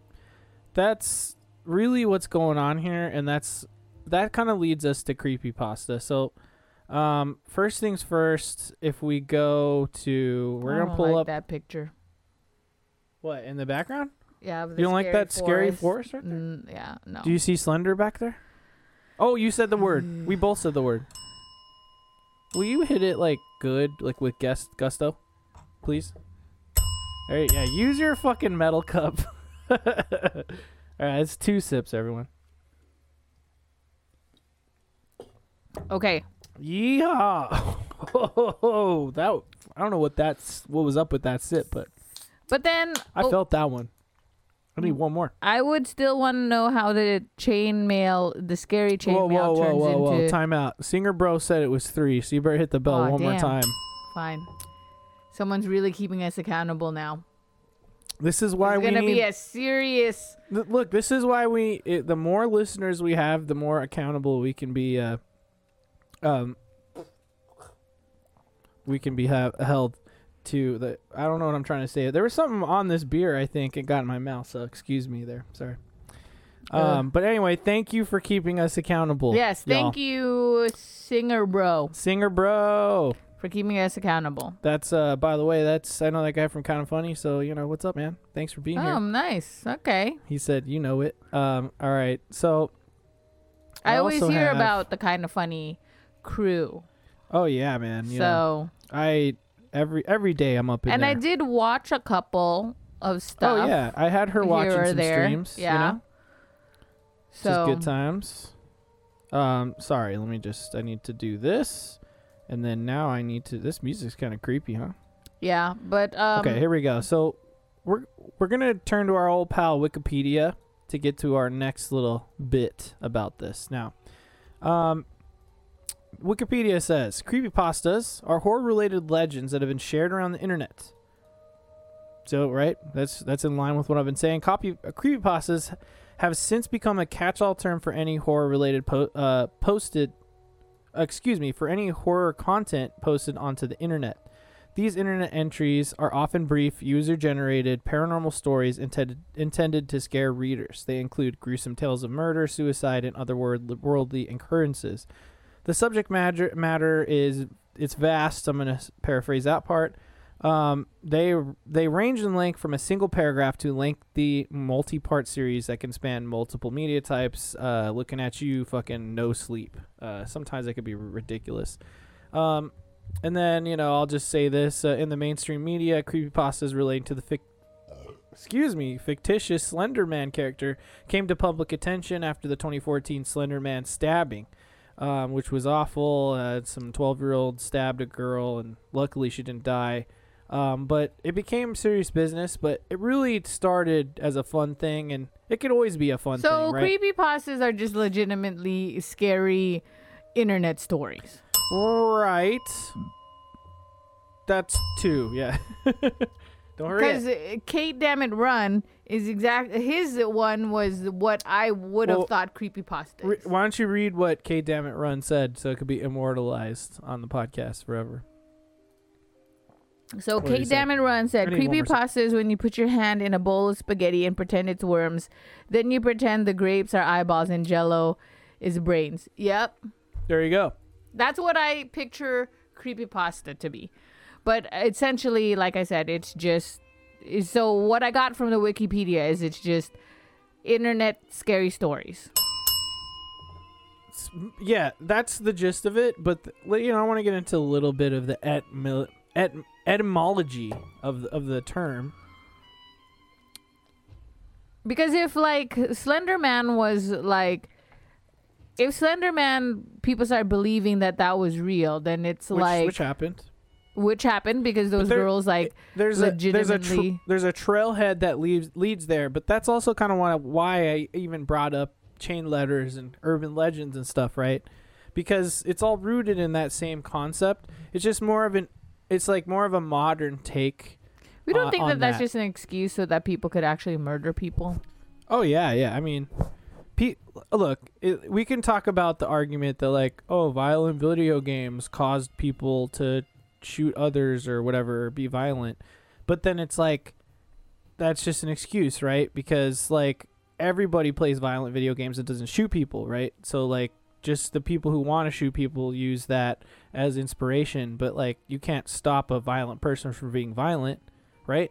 That's really what's going on here, and that's that kind of leads us to creepy pasta. So, um, first things first, if we go to, we're I gonna don't pull like up that picture. what in the background. Yeah. You don't like that scary forest. forest right there? Mm, yeah. No. Do you see Slender back there? Oh, you said the word. We mm. both said the word. Will you hit it like good, like with guest gusto, please? All right, yeah. Use your fucking metal cup. All right, it's two sips, everyone. okay. Yeehaw! Oh, that I don't know what that's what was up with that sip, but But then I oh, felt that one. I need one more. I would still want to know how the chain mail, the scary chain whoa, whoa, whoa, turns whoa, whoa! into. Time out. Singer bro said it was three, so you better hit the bell Aw, one more damn. time. Fine. Someone's really keeping us accountable now. This is why It's we gonna need. be a serious. Th- Look, this is why we. It, the more listeners we have, the more accountable we can be. Uh, um, we can be ha- held to the. I don't know what I'm trying to say. There was something on this beer. I think it got in my mouth. So excuse me there. Sorry. Uh. Um, but anyway, thank you for keeping us accountable. Yes, thank you, singer bro, Singer bro. for keeping us accountable. That's uh. By the way, that's I know that guy from Kind of Funny. So you know what's up, man. Thanks for being Oh, here. Oh nice. Okay. He said, "You know it." Um. All right. So. I, always also hear have- about the kind of funny crew. Oh yeah, man. You know, so, I every every day I'm up in and there. I did watch a couple of stuff. Oh yeah, I had her watching some there. streams. Yeah. You know? So Just good times. Um, sorry, let me just. I need to do this, and then now I need to. This music's kind of creepy, huh? yeah, but um, okay, here we go. So we're we're gonna turn to our old pal Wikipedia to get to our next little bit about this. Now, um, Wikipedia says creepypastas are horror-related legends that have been shared around the internet. So, right, that's that's in line with what I've been saying. Copy uh, creepypastas have since become a catch-all term for any horror-related po- uh, posted. excuse me, for any horror content posted onto the internet. These internet entries are often brief, user generated paranormal stories intended, intended to scare readers. They include gruesome tales of murder, suicide, and other world, worldly occurrences. The subject matter, matter is it's vast. I'm going to paraphrase that part. Um, they they range in length from a single paragraph to lengthy multi-part series that can span multiple media types. Uh, looking at you, fucking no sleep. Uh, sometimes that could be ridiculous. Um, and then, you know, I'll just say this uh, in the mainstream media, creepypastas relating to the fic- excuse me, fictitious Slender Man character came to public attention after the 2014 Slender Man stabbing, um, which was awful. Uh, some 12 year old stabbed a girl, and luckily she didn't die. Um, but it became serious business, but it really started as a fun thing, and it could always be a fun So thing, right? creepypastas are just legitimately scary internet stories. Right. That's two, yeah. Don't hurry. Because Kate Dammit Run is exact. His one was what I would have Well, thought creepypasta Re- why don't you read what K Dammit Run said so it could be immortalized on the podcast forever? So What Kate? Dammit Run said "Creepy need one more creepypasta is when you put your hand in a bowl of spaghetti and pretend it's worms. Then you pretend the grapes are eyeballs and jello is brains. Yep. There you go. That's what I picture creepy pasta to be. But essentially, like I said, it's just so what I got from the Wikipedia is it's just internet scary stories. Yeah, that's the gist of it. But th- li- you know, I want to get into a little bit of the etym- et- etymology of the, of the term. Because if like Slender Man was like if Slender Man people start believing that that was real, then it's Which, like which happened. Which happened because those there- girls like There's a there's a there's a trailhead that leads leads there, but that's also kind of why I even brought up chain letters and urban legends and stuff, right? Because it's all rooted in that same concept. It's just more of an it's like more of a modern take. we don't uh, think that that's that. just an excuse so that people could actually murder people. Oh yeah, yeah. I mean, pe- look, it, we can talk about the argument that like, oh, violent video games caused people to shoot others or whatever, or be violent. But then it's like that's just an excuse, right? Because like everybody plays violent video games that doesn't shoot people, right? So like just the people who want to shoot people use that as inspiration, but like you can't stop a violent person from being violent, right?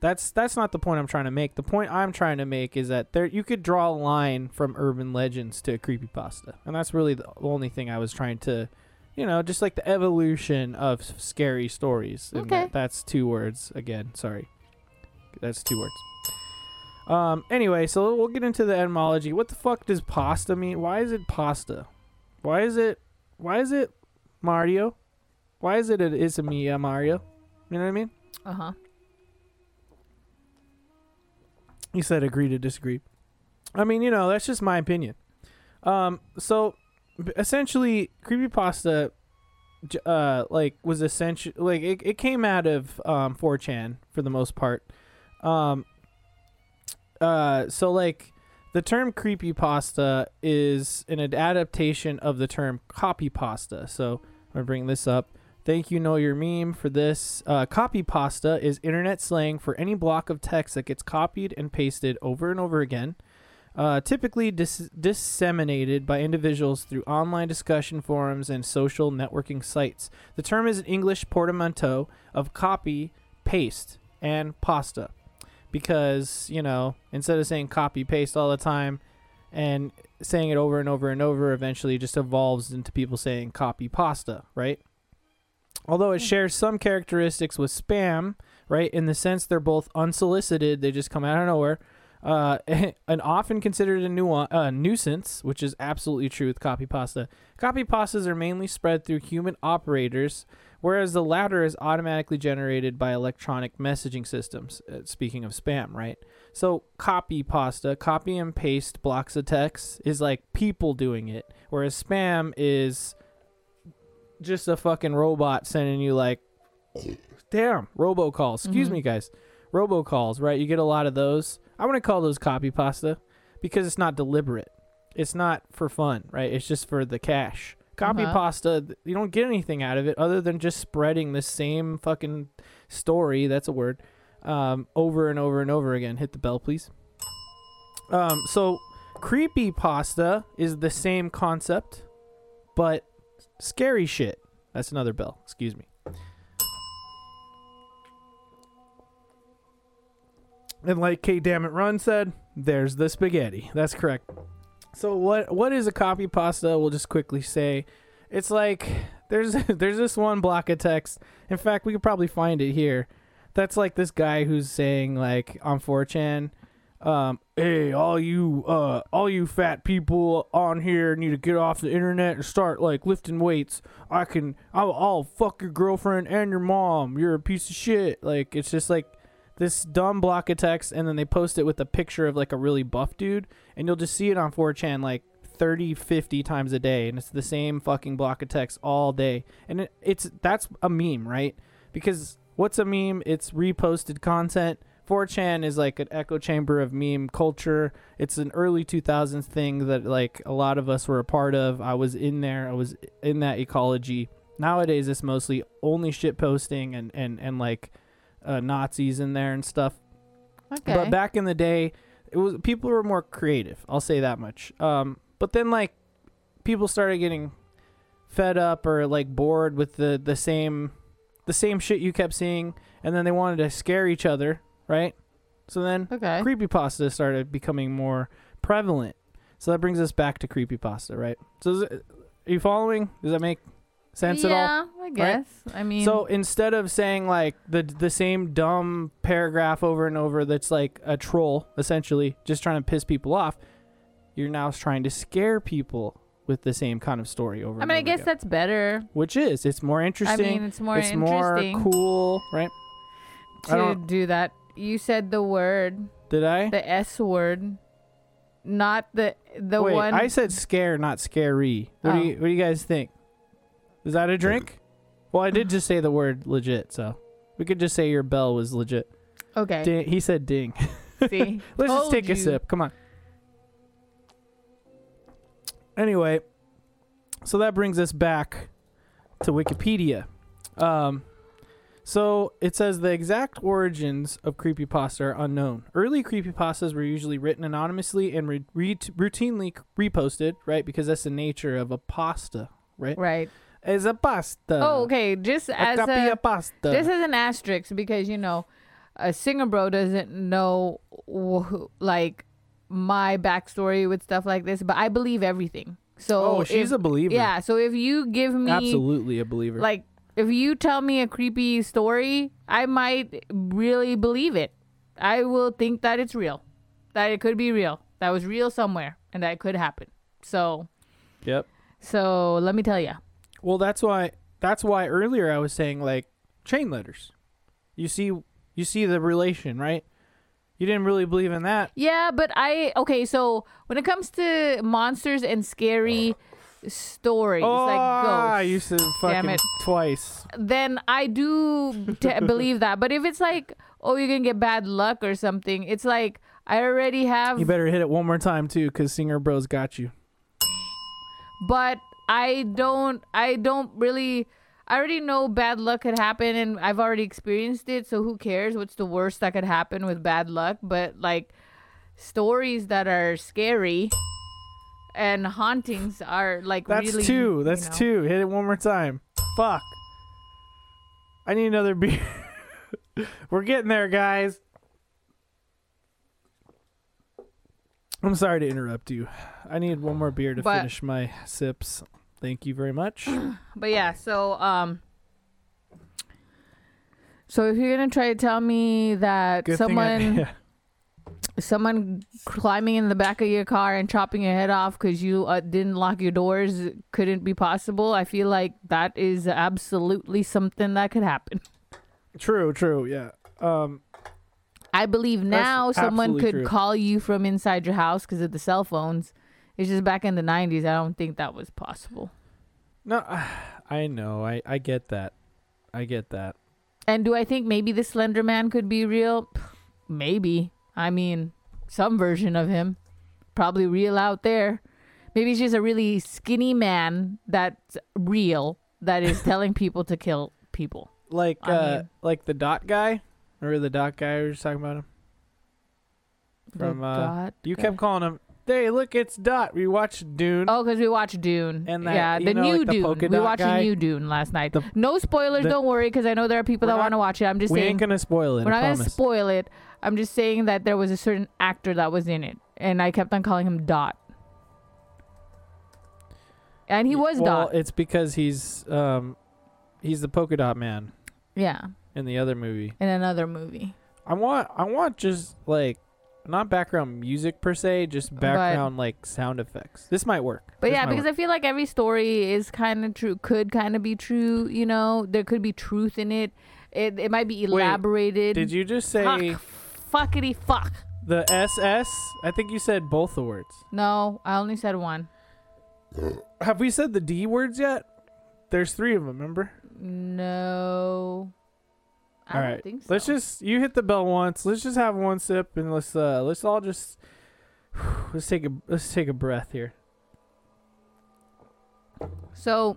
That's that's not the point I'm trying to make. The point I'm trying to make is that there you could draw a line from urban legends to creepypasta. And that's really the only thing I was trying to you know, just like the evolution of s- scary stories. And Okay. that, that's two words again. Sorry. That's two words. Um anyway, so we'll get into the etymology. What the fuck does pasta mean? Why is it pasta? Why is it why is it Mario? Why is it it is a me uh, Mario? You know what I mean? Uh huh. He said agree to disagree. I mean, you know, that's just my opinion. Um, so essentially, creepypasta, uh, like was essentially like it, it came out of um 4chan for the most part. Um. Uh. So like, the term creepy pasta is an adaptation of the term copy pasta. So I'm gonna bring this up. Thank you, know your meme, for this. Uh, copy pasta is internet slang for any block of text that gets copied and pasted over and over again. Uh, typically dis- disseminated by individuals through online discussion forums and social networking sites. The term is an English portmanteau of copy, paste, and pasta. Because, you know, instead of saying copy paste all the time and saying it over and over and over, eventually just evolves into people saying copy pasta, right? Although it shares some characteristics with spam, right? In the sense they're both unsolicited, they just come out of nowhere uh, and often considered a nu- uh, nuisance, which is absolutely true with copy pasta. Copy pastas are mainly spread through human operators, whereas the latter is automatically generated by electronic messaging systems. Uh, speaking of spam, right? So copy pasta, copy and paste blocks of text is like people doing it, whereas spam is just a fucking robot sending you like, damn, robocalls. Excuse Mhm. me, guys robocalls, right? You get a lot of those. I want to call those copy pasta because it's not deliberate. It's not for fun, right? It's just for the cash. Copy Uh-huh. pasta, you don't get anything out of it other than just spreading the same fucking story. That's a word. Um, over and over and over again. Hit the bell, please. Um, so creepy pasta is the same concept, but scary shit. That's another bell. Excuse me. And like K Damn It Run said, there's the spaghetti. That's correct. So what what is a copy pasta? We'll just quickly say it's like there's there's this one block of text. In fact, we could probably find it here. That's like this guy who's saying like on 4chan, um, hey, all you uh all you fat people on here need to get off the internet and start like lifting weights. I can I'll, I'll fuck your girlfriend and your mom. You're a piece of shit. Like it's just like this dumb block of text and then they post it with a picture of like a really buff dude and you'll just see it on 4chan like 30 50 times a day and it's the same fucking block of text all day. And it, it's that's a meme right? Because what's a meme? It's reposted content. 4chan is like an echo chamber of meme culture. It's an early 2000s thing that like a lot of us were a part of. I was in there. I was in that ecology. Nowadays it's mostly only shit posting and and and like uh, Nazis in there and stuff. Okay. But back in the day, it was people were more creative. I'll say that much. Um, but then like people started getting fed up or like bored with the the same the same shit you kept seeing, and then they wanted to scare each other, right? So then okay. creepypasta started becoming more prevalent. So that brings us back to creepypasta, right? So it, are you following? Does that make sense at all? yeah, I guess. I mean, So instead of saying like the the same dumb paragraph over and over that's like a troll essentially just trying to piss people off, you're now trying to scare people with the same kind of story over I mean, I guess again. that's better. which is it's more interesting. I interesting. mean, it's more it's more cool, right? I to do that. You said the word, Did I? the S word, not the the Wait, one. I said scare, not scary. What do Oh. you what do you guys think? Is that a drink? Well, I did just say the word legit, so we could just say your bell was legit. okay. Ding, he said ding. See, Let's just Told take a sip. Come on. Anyway, so that brings us back to Wikipedia. Um, so it says the exact origins of creepypasta are unknown. Early creepypastas were usually written anonymously and re- re- routinely reposted, right? Because that's the nature of a pasta, right? Right. As a pasta. oh, okay. Just A as copy a pasta. This is an asterisk because you know, a singer bro doesn't know wh- like my backstory with stuff like this, but I believe everything. So oh, she's if- a believer. yeah. So if you give me Absolutely a believer. like if you tell me a creepy story, I might really believe it. I will think that it's real, that it could be real, that was real somewhere, and that it could happen. So, yep. so let me tell you. Well, that's why that's why earlier I was saying like chain letters. You see you see the relation, right? You didn't really believe in that. Yeah, but I okay. So when it comes to monsters and scary stories oh, like ghosts, you said Damn fucking it. twice. then I do t- believe that. But if it's like oh, you're gonna get bad luck or something. It's like I already have, You better hit it one more time too, because Singer Bros got you. but I don't. I don't really. I already know bad luck could happen, and I've already experienced it. So who cares? What's the worst that could happen with bad luck? But like stories that are scary and hauntings are like That's really. two. you That's know. two. Hit it one more time. Fuck. I need another beer. We're getting there, guys. I'm sorry to interrupt you. I need one more beer to But- finish my sips. Thank you very much. But yeah, so um so if you're gonna try to tell me that Good thing I- someone yeah. someone climbing in the back of your car and chopping your head off because you uh, didn't lock your doors couldn't be possible, I feel like that is absolutely something that could happen. True, true, yeah. Um, I believe now someone absolutely could true. call you from inside your house because of the cell phones. It's just back in the 90s, I don't think that was possible. no, I know. I I get that. I get that. And do I think maybe the Slender Man could be real? Maybe. I mean, some version of him. Probably real out there. Maybe he's just a really skinny man that's real that is telling people to kill people. Like I uh, mean- like the dot guy. Remember the dot guy we were just talking about him? The From, uh, You guy. kept calling him. Hey, look, it's Dot. We watched Dune. Oh, because we watched Dune. And that- yeah, the know, new like Dune. polka We watched guy? the new Dune last night. The- no spoilers, the- don't worry, because I know there are people that want to watch it. I'm just we saying. ain't gonna spoil it. We're I not gonna spoil it. I'm just saying that there was a certain actor that was in it, and I kept on calling him Dot. And he was Dot. well, Dot. it's because he's um, he's the polka dot man yeah, in the other movie. in another movie. I want I want just like not background music per se, just background like sound effects. This might work. But This yeah, because work. I feel like every story is kind of true, could kind of be true. You know, there could be truth in it. It it might be Wait, elaborated. did you just say Fuck, fuckity fuck. the SS? I think you said both the words. No, I only said one. Have we said the D words yet? There's three of them. Remember? No. I All think so. Let's just you hit the bell once. Let's just have one sip and let's uh let's all just let's take a let's take a breath here. So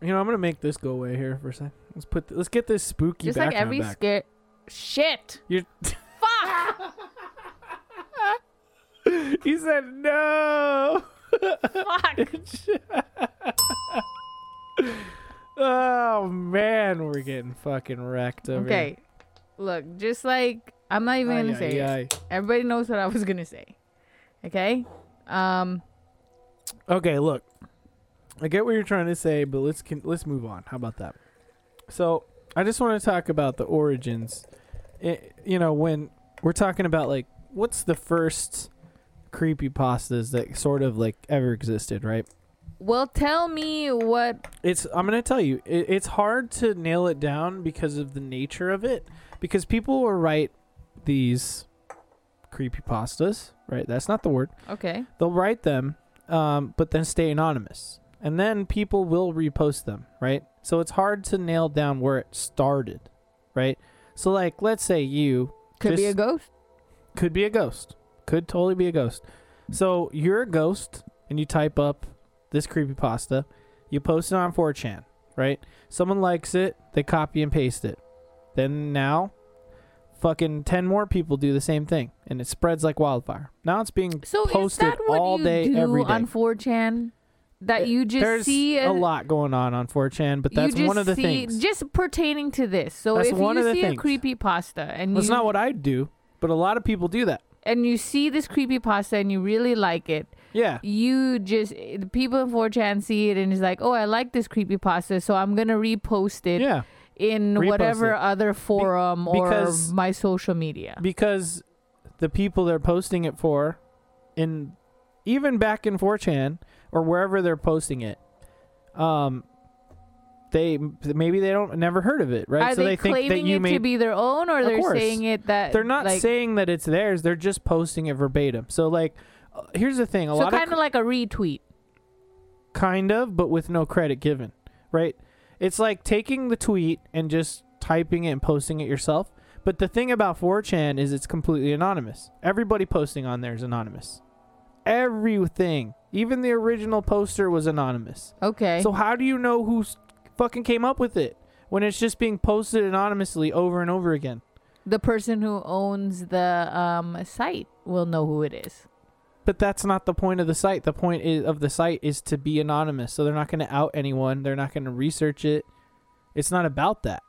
You know, I'm gonna make this go away here for a second. Let's put th- let's get this spooky just like every back. scare. Shit. You're Fuck. he said no. fuck. oh man, we're getting fucking wrecked over here. Okay. Look, just like I'm not even here. gonna say Ay, it. Everybody knows what I was gonna say. Okay. Um. Okay, look. I get what you're trying to say, but let's con- let's move on. How about that? So, I just want to talk about the origins. It, you know, when we're talking about like what's the first creepy pastas that sort of like ever existed, right? Well, tell me what. It's I'm gonna tell you, it, it's hard to nail it down because of the nature of it. Because people will write these creepy pastas, right? That's not the word. Okay. They'll write them, um, but then stay anonymous, and then people will repost them, right? So it's hard to nail down where it started, right? So like, let's say you Could be a ghost. could be a ghost, could totally be a ghost. So you're a ghost, and you type up this creepy pasta, you post it on 4chan, right? Someone likes it, they copy and paste it. Then now, fucking 10 more people do the same thing, and it spreads like wildfire. Now it's being So is posted that what all you day, do every day. on 4chan? That you just There's see a lot going on on 4chan, but that's one of the see, things. Just pertaining to this. So That's if you see a creepy pasta and That's you not what I do, but a lot of people do that. and you see this creepy pasta and you really like it, Yeah. you just the people in 4chan see it and it's like, oh, I like this creepy pasta, so I'm gonna repost it Yeah. in Repost whatever it. other forum because- or my social media. because the people they're posting it for in even back in 4chan or wherever they're posting it um they maybe they don't never heard of it right Are so they, they, think that claiming you it made to be their own, or they're course. saying it that they're not like, saying that it's theirs they're just posting it verbatim so like uh, here's the thing a so lot kind of of like a retweet. kind of but with no credit given right it's like taking the tweet and just typing it and posting it yourself But the thing about 4chan is it's completely anonymous. Everybody posting on there is anonymous. Everything, even the original poster was anonymous. Okay. So how do you know who fucking came up with it when it's just being posted anonymously over and over again? the person who owns the um site will know who it is. But that's not the point of the site. The point is, of the site is to be anonymous. So they're not going to out anyone. They're not going to research it. It's not about that.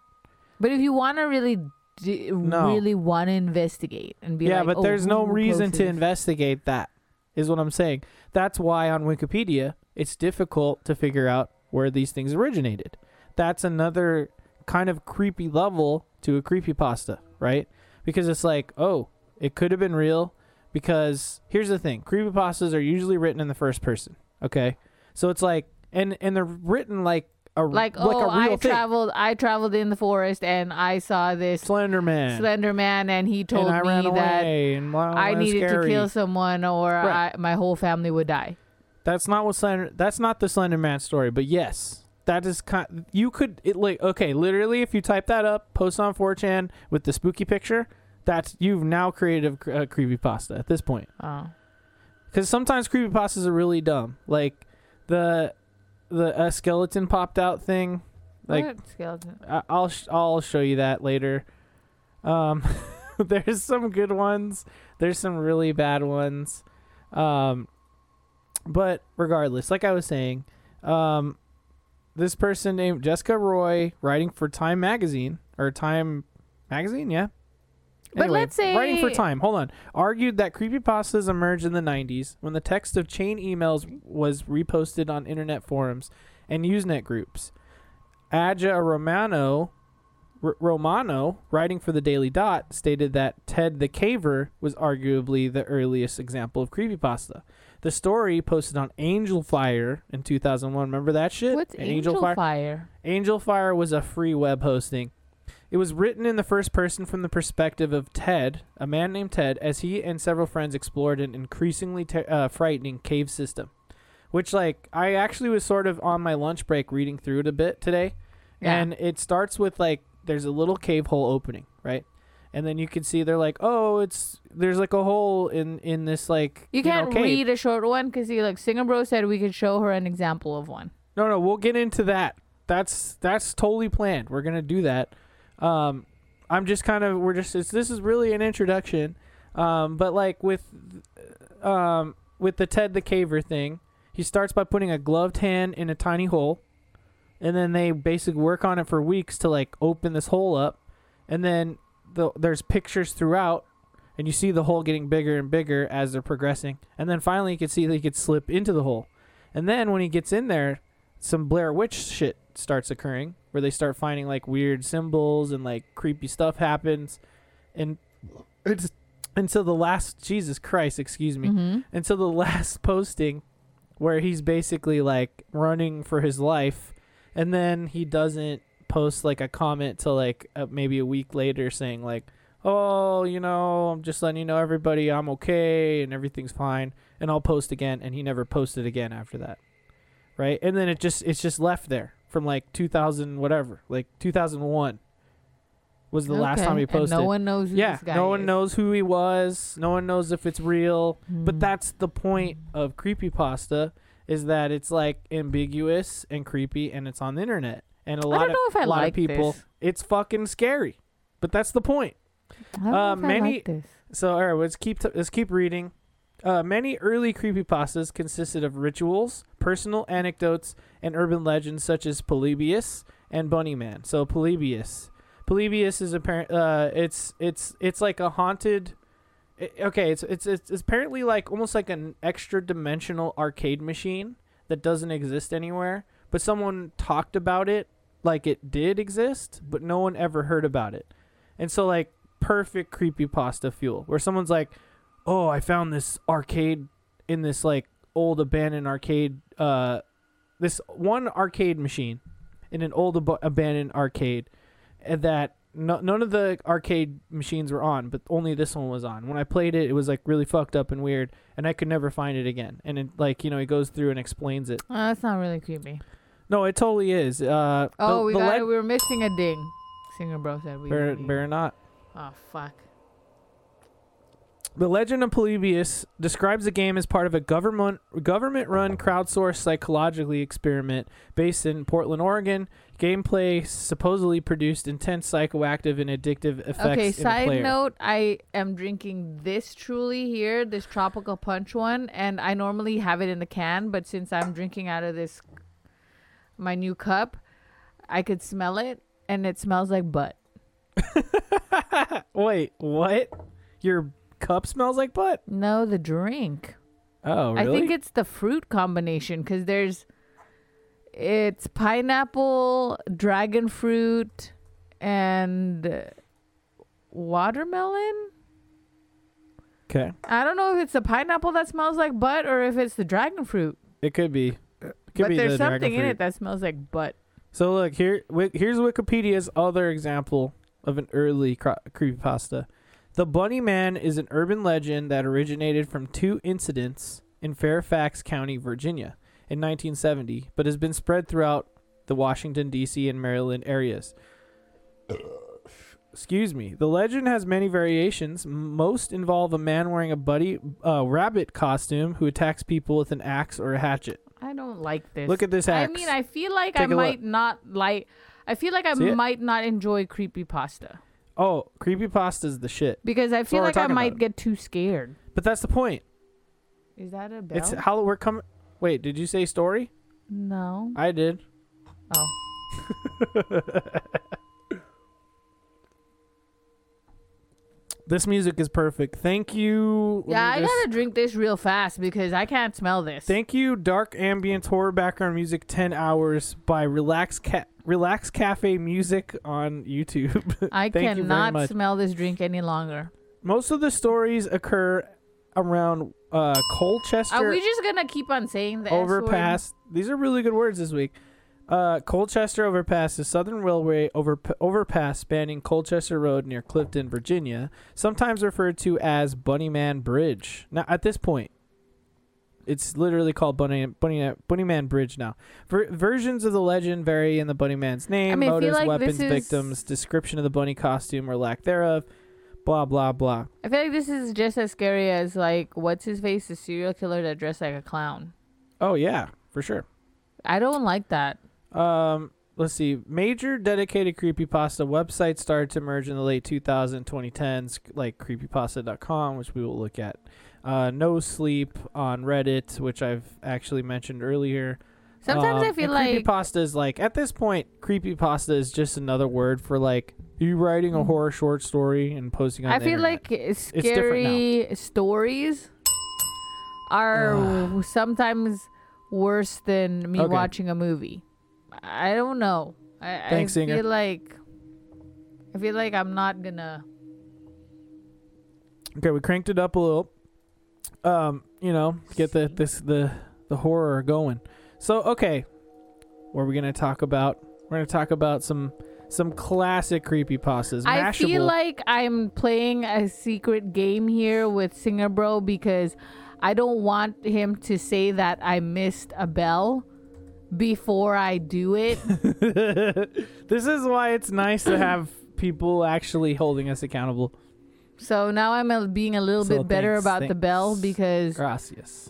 But if you want to really, d- No. really want to investigate and be yeah, like, but oh, there's who no reason to posted this? investigate that. Is what I'm saying. That's why on Wikipedia it's difficult to figure out where these things originated. That's another kind of creepy level to a creepypasta, right? Because it's like, oh, it could have been real because here's the thing. Creepypastas are usually written in the first person, okay? So it's like and and they're written like a Like, like oh, a real I thing. traveled, I traveled in the forest and I saw this Slender Man. slender man, and he told and me that away and wow, I needed to kill someone or Right. I, my whole family would die. That's not what Slender. That's not the Slender Man story. But yes, that is kind. You could it like okay, literally, if you type that up, post on 4chan with the spooky picture, that's you've now created a, a creepypasta at this point. Oh, Because sometimes creepypastas are really dumb, like the the uh, skeleton popped out thing. Like What? skeleton. I- I'll sh- I'll show you that later. Um, there's some good ones. There's some really bad ones. Um, but regardless, like I was saying, um, this person named Jessica Roy, writing for Time Magazine or Time Magazine, yeah. But let's say- writing for Time. Hold on. Argued that creepypastas emerged in the 90s when the text of chain emails was reposted on internet forums and Usenet groups. Aja Romano, R- Romano, writing for the Daily Dot, stated that Ted the Caver was arguably the earliest example of creepypasta. The story posted on Angelfire in 2001. Remember that shit? What's An Angel, Fire? Angelfire was a free web hosting. It was written in the first person from the perspective of Ted, a man named Ted, as he and several friends explored an increasingly ter- uh, frightening cave system. Which, like, I actually was sort of on my lunch break reading through it a bit today. Yeah. And it starts with, like, there's a little cave hole opening, right? And then you can see they're like, oh, it's there's like a hole in in this like You know, can't cave. read a short one because he like Singer Bro said we could show her an example of one. No, no, we'll get into that. That's that's totally planned. We're gonna do that. Um, I'm just kind of we're just this is really an introduction. Um, but like with um with the Ted the Caver thing, he starts by putting a gloved hand in a tiny hole, and then they basically work on it for weeks to like open this hole up, and then the, there's pictures throughout. And you see the hole getting bigger and bigger as they're progressing, and then finally you can see that he could slip into the hole. And then when he gets in there, some Blair Witch shit starts occurring where they start finding like weird symbols and like creepy stuff happens. And it's until the last Jesus Christ, excuse me. Mm-hmm. Until the last posting where he's basically like running for his life and then he doesn't post like a comment till like uh, maybe a week later saying like oh you know i'm just letting you know everybody i'm okay and everything's fine and i'll post again and he never posted again after that right and then it just it's just left there from like 2000 whatever like 2001 was the last time he And posted no one knows who yeah this guy no one is. knows who he was no one knows if it's real but Hmm. that's the point of creepy pasta is that it's like ambiguous and creepy and it's on the internet and a lot of know if I a lot like of people this. it's fucking scary but that's the point I don't know uh, if I like this. so all right let's keep t- let's keep reading uh, many early creepypastas consisted of rituals personal anecdotes and urban legends such as polybius and bunnyman so polybius. Polybius is apparent uh, it's it's it's like a haunted i- okay it's, it's it's it's apparently like almost like an extra dimensional arcade machine that doesn't exist anywhere but someone talked about it like it did exist but no one ever heard about it. And so like perfect creepypasta fuel where someone's like oh i found this arcade in this like old abandoned arcade uh this one arcade machine in an old ab- abandoned arcade and that no, none of the arcade machines were on but only this one was on when i played it it was like really fucked up and weird and i could never find it again and it like you know he goes through and explains it Oh, that's not really creepy. no it totally is uh Oh, the, we the got. We were missing a ding. Singer Bro said we. better, better not Oh fuck. The Legend of Polybius describes the game as part of a government government-run crowdsourced psychologically experiment based in Portland, Oregon. Gameplay supposedly produced intense psychoactive and addictive effects Okay, side note, I am drinking this truly here, this tropical punch one, and I normally have it in the can, but since I'm drinking out of this my new cup, I could smell it and it smells like butt. Wait, what? Your cup smells like butt? No, the drink. Oh, really? I think it's the fruit combination because there's it's pineapple, dragon fruit, and watermelon. okay. I don't know if it's the pineapple that smells like butt or if it's the dragon fruit. It could be. It could but be there's the something in fruit. it that smells like butt. So look here. Here's Wikipedia's other example of an early cro- creepypasta. The Bunny Man is an urban legend that originated from two incidents in Fairfax County, Virginia, in 1970, but has been spread throughout the Washington D.C. and Maryland areas. Excuse me. The legend has many variations. Most involve a man wearing a buddy uh, rabbit costume who attacks people with an axe or a hatchet. I don't like this. Look at this axe. I mean, I feel like Take I a look. might not like. I feel like I See it? might not enjoy creepy pasta oh, creepypasta's the shit. because I feel we're like I talking might about. get too scared. But that's the point. Is that a bell? It's how we're coming. Wait, did you say story? no. I did. Oh. This music is perfect. Thank you. let Yeah, I just- gotta drink this real fast because I can't smell this. Thank you, Dark Ambient Horror Background Music 10 Hours by Relax Ca- Relax Cafe Music on YouTube. I Thank you cannot much. smell this drink any longer. Most of the stories occur around uh, Colchester. Are we just gonna keep on saying word? overpass. These are really good words this week. Uh, Colchester Overpass is Southern Railway over, overpass spanning Colchester Road near Clifton, Virginia, sometimes referred to as Bunnyman Bridge. Now, at this point, it's literally called Bunny Bunny Bunnyman Bridge now. Ver- versions of the legend vary in the Bunnyman's name, I mean, I motives, like weapons, is- victims, description of the bunny costume or lack thereof, blah blah blah. I feel like this is just as scary as like what's his face, the serial killer that dressed like a clown. Oh yeah, for sure. I don't like that. Um, let's see. Major dedicated creepypasta websites started to emerge in the late 2000 2010s, like creepypasta.com, which we will look at. Uh, no Sleep on Reddit, which I've actually mentioned earlier. Sometimes Um, I feel like creepypasta is like at this point, creepypasta is just another word for like you writing a horror short story and posting on. I feel internet. like scary stories are sometimes worse than me Okay. watching a movie. I don't know. I, Thanks, I Singer. feel like I feel like I'm not gonna. Okay, we cranked it up a little. Um, you know, get the this the the horror going. So okay, what are we gonna talk about? We're gonna talk about some some classic creepy pastas. I feel like I'm playing a secret game here with Singer Bro because I don't want him to say that I missed a bell before I do it. this is why it's nice to have people actually holding us accountable. So now I'm uh, being a little So bit better thanks, about the bell thanks. because Gracias.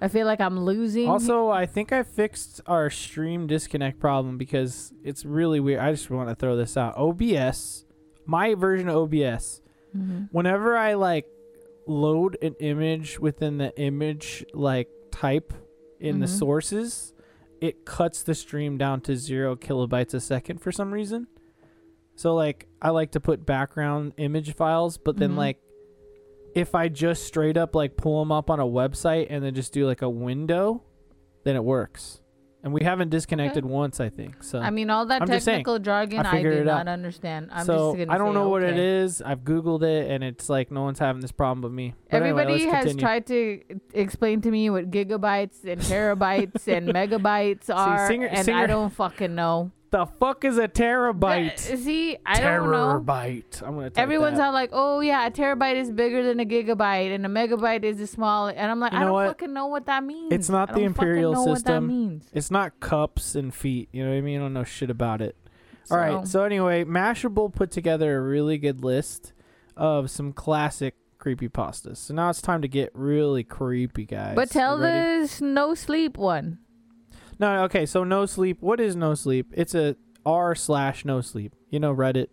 I feel like I'm losing. Also, I think I fixed our stream disconnect problem because it's really weird. I just want to throw this out. OBS, my version of OBS, Mhm. whenever I like load an image within the image like type in the Mhm. sources, it cuts the stream down to zero kilobytes a second for some reason. So like I like to put background image files, but then Mhm. like if I just straight up like pull them up on a website and then just do like a window, then it works. And we haven't disconnected once, I think. So I mean, all that I'm saying, technical jargon I I, do not out. understand. I'm so just gonna I don't say, know what it is. I've googled it and it's like no one's having this problem but me. But Everybody let's has continue. tried to explain to me what gigabytes and terabytes and megabytes are, Singer- and Singer- I don't fucking know. The fuck is a terabyte? Th- See, I don't know. Terabyte. I'm gonna. Everyone's all like, "Oh yeah, a terabyte is bigger than a gigabyte, and a megabyte is the small." And I'm like, You I don't what? fucking know what that means. It's not I the imperial know What that system. means. It's not cups and feet. You know what I mean? I don't know shit about it. All right. So anyway, Mashable put together a really good list of some classic creepy pastas. So now it's time to get really creepy, guys. but tell the no sleep one. No, okay. So no sleep. What is no sleep? It's a r slash no sleep. You know Reddit,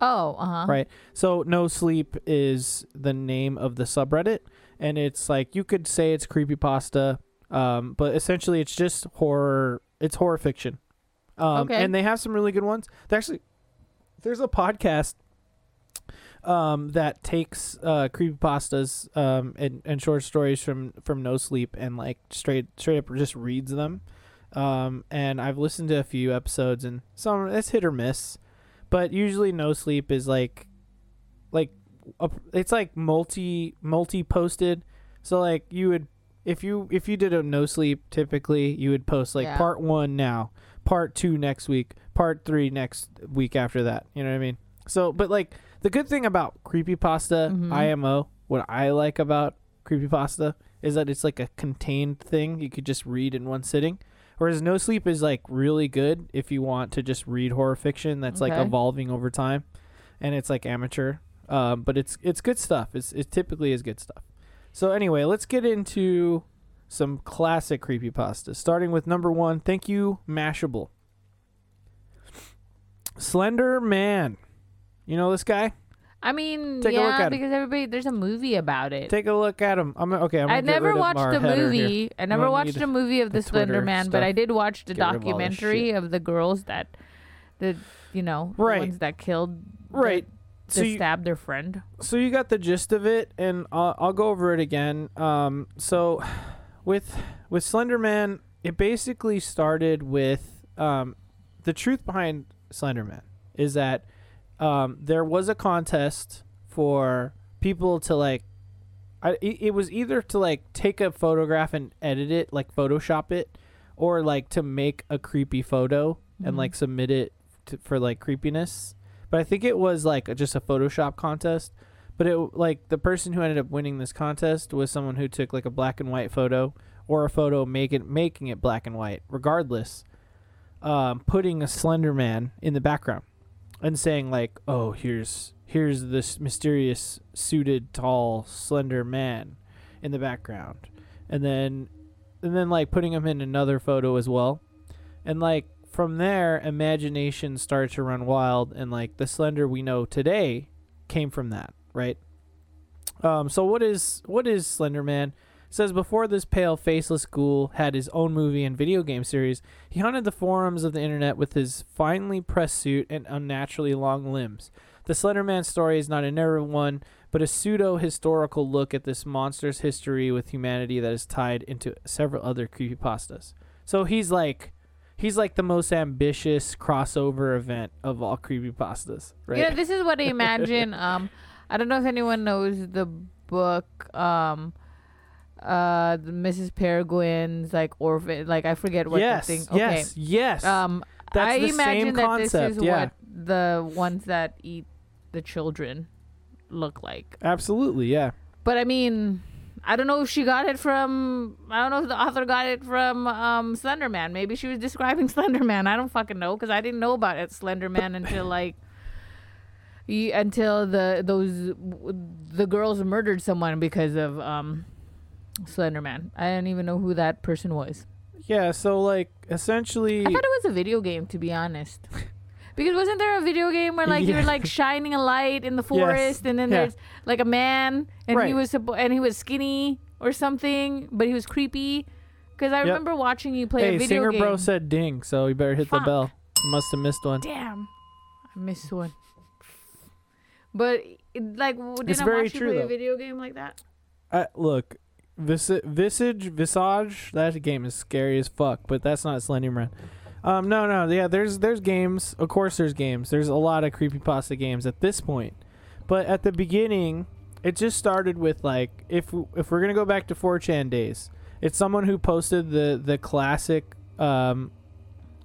Oh, uh huh. right? So no sleep is the name of the subreddit, and it's like you could say it's creepy pasta, um, but essentially it's just horror. It's horror fiction. Um, Okay. And they have some really good ones. They actually, there's a podcast um, that takes uh, creepy pastas um, and, and short stories from from No Sleep and like straight straight up just reads them. Um, and I've listened to a few episodes and some it's hit or miss, but usually No Sleep is like like a, it's like multi multi posted. So like you would if you if you did a No Sleep typically you would post like Yeah. part one now, part two next week, part three next week after that. You know what I mean? So, but like the good thing about creepypasta Mhm. IMO, what I like about creepypasta is that it's like a contained thing you could just read in one sitting. Whereas No Sleep is like really good if you want to just read horror fiction that's like evolving over time, and it's like amateur. Um, but it's it's good stuff. It's it typically is good stuff. So anyway, let's get into some classic creepy creepypastas. Starting with number one. Thank you, Mashable. Slender Man. You know this guy? I mean, Take a look yeah, at 'em. because everybody there's a movie about it. Take a look at him. I'm okay. I'm gonna I get never rid of watched our the header here. movie. I never don't watched need a movie of the the Slender Man, but I stuff. did watch the Get rid of all this documentary shit. of the girls that, the you know, Right. the ones that killed, Right. that, So you, stabbed their friend. so you got the gist of it, and I'll, I'll go over it again. Um, so with with Slender Man, it basically started with um, the truth behind Slender Man is that um, there was a contest for people to like. I, it, was either to like take a photograph and edit it, like Photoshop it, or like to make a creepy photo and Mhm. like submit it to, for like creepiness. But I think it was like just a Photoshop contest. But it like the person who ended up winning this contest was someone who took like a black and white photo or a photo making making it black and white, regardless. Um, putting a Slender Man in the background and saying like, "Oh, here's here's this mysterious suited tall slender man in the background," and then and then like putting him in another photo as well, and like from there, imagination started to run wild, and like the Slender we know today came from that, right? Um, so what is what is Slender Man? Says before this pale, faceless ghoul had his own movie and video game series, he haunted the forums of the internet with his finely pressed suit and unnaturally long limbs. The Slender Man story is not a narrow one, but a pseudo historical look at this monster's history with humanity that is tied into several other creepypastas. So he's like he's like the most ambitious crossover event of all creepypastas, right? Yeah, this is what I imagine. um, I don't know if anyone knows the book. Um, uh, Mrs. Peregrine's like orphan. Like I forget what yes, the thing. Okay. yes, yes. Um, That's I the imagine same that concept, this is yeah. what the ones that eat the children look like. Absolutely, yeah. But I mean, I don't know if she got it from. I don't know if the author got it from um, Slender Man. Maybe she was describing Slender Man. I don't fucking know because I didn't know about it Slender Man until like. Until the those the girls murdered someone because of um, Slender Man. I didn't even know who that person was. Yeah, so like essentially I thought it was a video game, to be honest. Because wasn't there a video game where like you're like shining a light in the forest, and then Yeah. there's like a man, and Right. he was and he was skinny or something, but he was creepy. Because I Yep. remember watching you play Hey, a video Singer game. Bro said ding, so you better hit Fuck. the bell. You must have missed one. Damn, I missed one. But like, didn't It's I watch you true, play though. a video game like that? Uh, look, Vis- Visage, Visage, that game is scary as fuck, but that's not Slenderman. Um, no, no, yeah, there's there's games. Of course, there's games. There's a lot of creepy pasta games at this point, but at the beginning, it just started with like if if we're gonna go back to 4chan days, it's someone who posted the the classic um,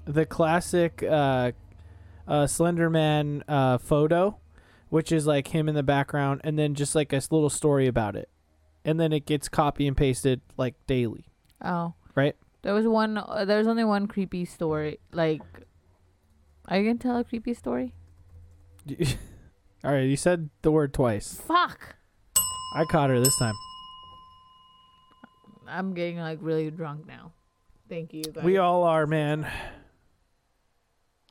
the classic uh, uh, Slenderman uh, photo, which is like him in the background, and then just like a little story about it, and then it gets copy and pasted like daily. Oh, Right. There was one. Uh, there was only one creepy story. Like, Are you gonna tell a creepy story? All right, you said the word twice. Fuck. I caught her this time. I'm getting like really drunk now. Thank you. Guys. We all are, man.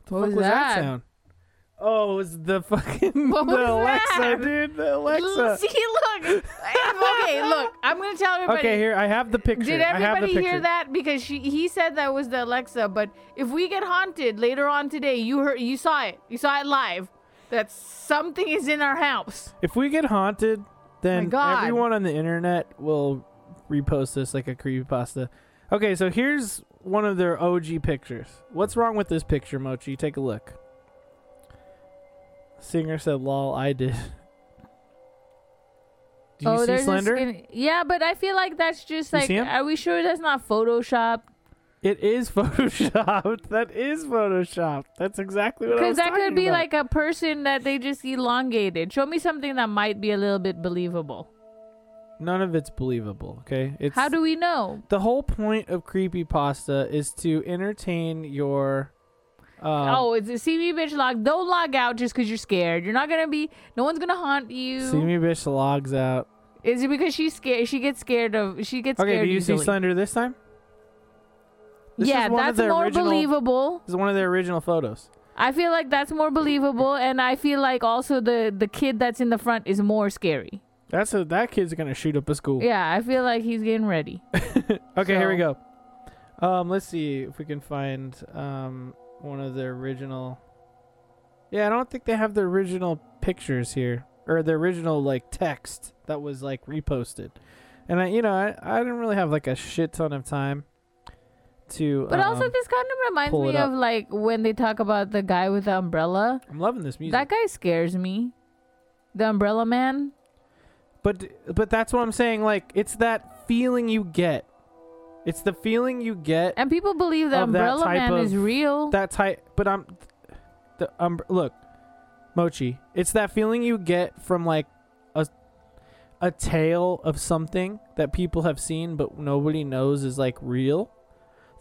What What was was that? that? sound? Oh, it was the fucking What the was Alexa, that? dude. The Alexa. See, look. okay, look. I'm gonna tell everybody. Okay, here I have the picture. Did I have the everybody picture. hear that? Because she he said that was the Alexa, but if we get haunted later on today, you heard you saw it. You saw it live. That something is in our house. If we get haunted, then God. everyone on the internet will repost this like a creepypasta. Okay, so here's one of their OG pictures. What's wrong with this picture, Mochi? Take a look. Singer said, "Lol, I did." Do you oh, see Oh, a Slender? yeah, but I feel like that's just like. Are we sure that's not Photoshop? It is photoshopped. that is photoshopped. That's exactly what I Because that could be about. like a person that they just elongated. Show me something that might be a little bit believable. None of it's believable. Okay, it's How do we know? the whole point of creepypasta is to entertain your. Um, oh, it's a see me bitch log. Don't log out just because you're scared. You're not gonna be. No one's gonna haunt you. See me bitch logs out. Is it because she's scared? She gets scared of. She gets Okay, scared. do you see. Slender this time? This yeah, is one of that's more original- believable. This is one of their original photos. I feel like that's more believable, and I feel like also the the kid that's in the front is more scary. That's a that kid's gonna shoot up a school. Yeah, I feel like he's getting ready. okay, here we go. Um, let's see if we can find um one of the original. Yeah, I don't think they have the original pictures here or the original like text that was like reposted. And I, you know, I, I didn't really have like a shit ton of time to. But also, um, this kind of reminds me of like when they talk about the guy with the umbrella. I'm loving this music. That guy scares me. The umbrella man. But but that's what I'm saying. Like it's that feeling you get. It's the feeling you get. And people believe the Of that umbrella type man is real. That type. But I'm the um. Look, Mochi. It's that feeling you get from like a a tale of something that people have seen but nobody knows is like real.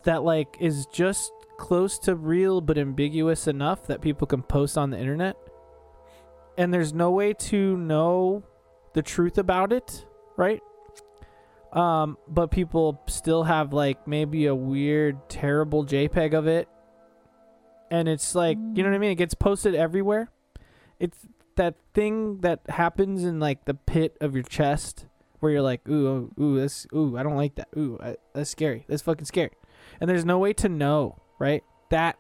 That like is just close to real but ambiguous enough that people can post on the internet. And there's no way to know the truth about it, right? Um, but people still have like maybe a weird, terrible JPEG of it. And it's like, you know what I mean? It gets posted everywhere. It's that thing that happens in like the pit of your chest where you're like, ooh, oh, ooh, that's, ooh, I don't like that. Ooh, I, that's scary. That's fucking scary. And there's no way to know, right? That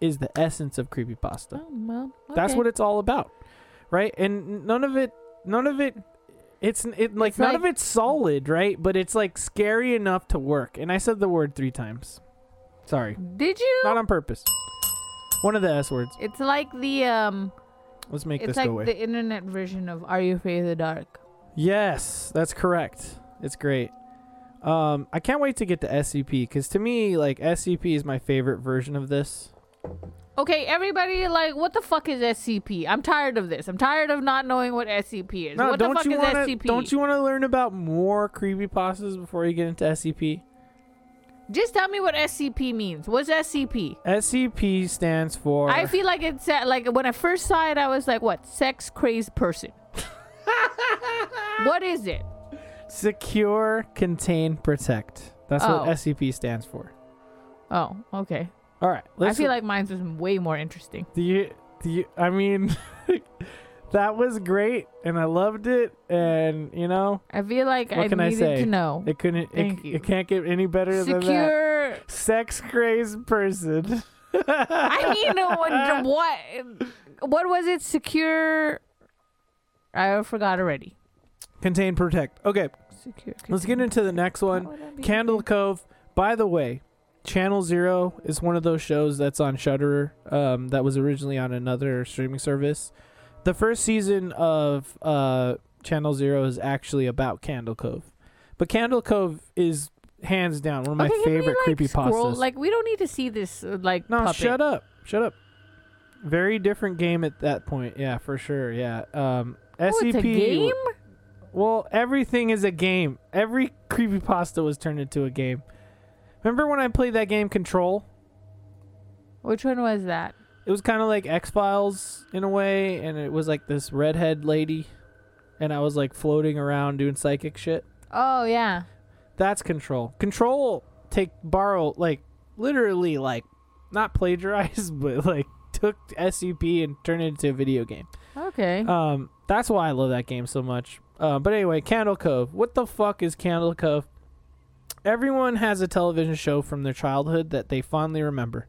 is the essence of creepypasta. Oh, well, That's what it's all about, right? And none of it, none of it, it's it like It's none like- of it's solid, right? But it's like scary enough to work. And I said the word three times. Sorry, Did you? not on purpose. One of the S words. It's like the um. Let's make this like go away. the internet version of Are You Afraid of the Dark? yes, that's correct. It's great. Um, I can't wait to get to SCP because to me, like SCP is my favorite version of this. Okay, everybody, like, what the fuck is SCP? I'm tired of this. I'm tired of not knowing what SCP is. No, what the don't fuck you is want to? SCP? Don't you want to learn about more creepy creepypastas before you get into SCP? Just tell me what SCP means. What's SCP? SCP stands for. I feel like it's uh, like when I first saw it, I was like, "What? Sex crazed person." what is it? Secure, Contain, Protect. That's Oh. what SCP stands for. Oh, okay. All right. I feel like mine's was way more interesting. Do you? Do you? I mean, that was great, and I loved it, and you know, I feel like I can I needed say? to know. it couldn't. Thank it, you. it can't get any better than that. Secure. Sex crazed person. I mean, uh, what, what? What was it? Secure. I forgot already. Contain, protect. Okay, Secure. let's get into the next one. What would that be? Candle Cove. By the way, Channel Zero is one of those shows that's on Shudder. Um, that was originally on another streaming service. The first season of uh Channel Zero is actually about Candle Cove, but Candle Cove is hands down one of my Okay, we, favorite like, creepy pastas. Like we don't need to see this. uh, Like no, puppet. shut up, shut up. Very different game at that point. Yeah, for sure. Yeah. Um, Oh, SCP. game. Well, everything is a game. Every creepypasta was turned into a game. Remember when I played that game Control? Which one was that? It was kind of like X Files in a way, and it was like this redhead lady, and I was like floating around doing psychic shit. Oh yeah. That's Control. Control take borrow like literally like not plagiarize, but like took SCP and turned it into a video game. Okay. Um, that's why I love that game so much. Uh, but anyway, Candle Cove. What the fuck is Candle Cove? Everyone has a television show from their childhood that they fondly remember.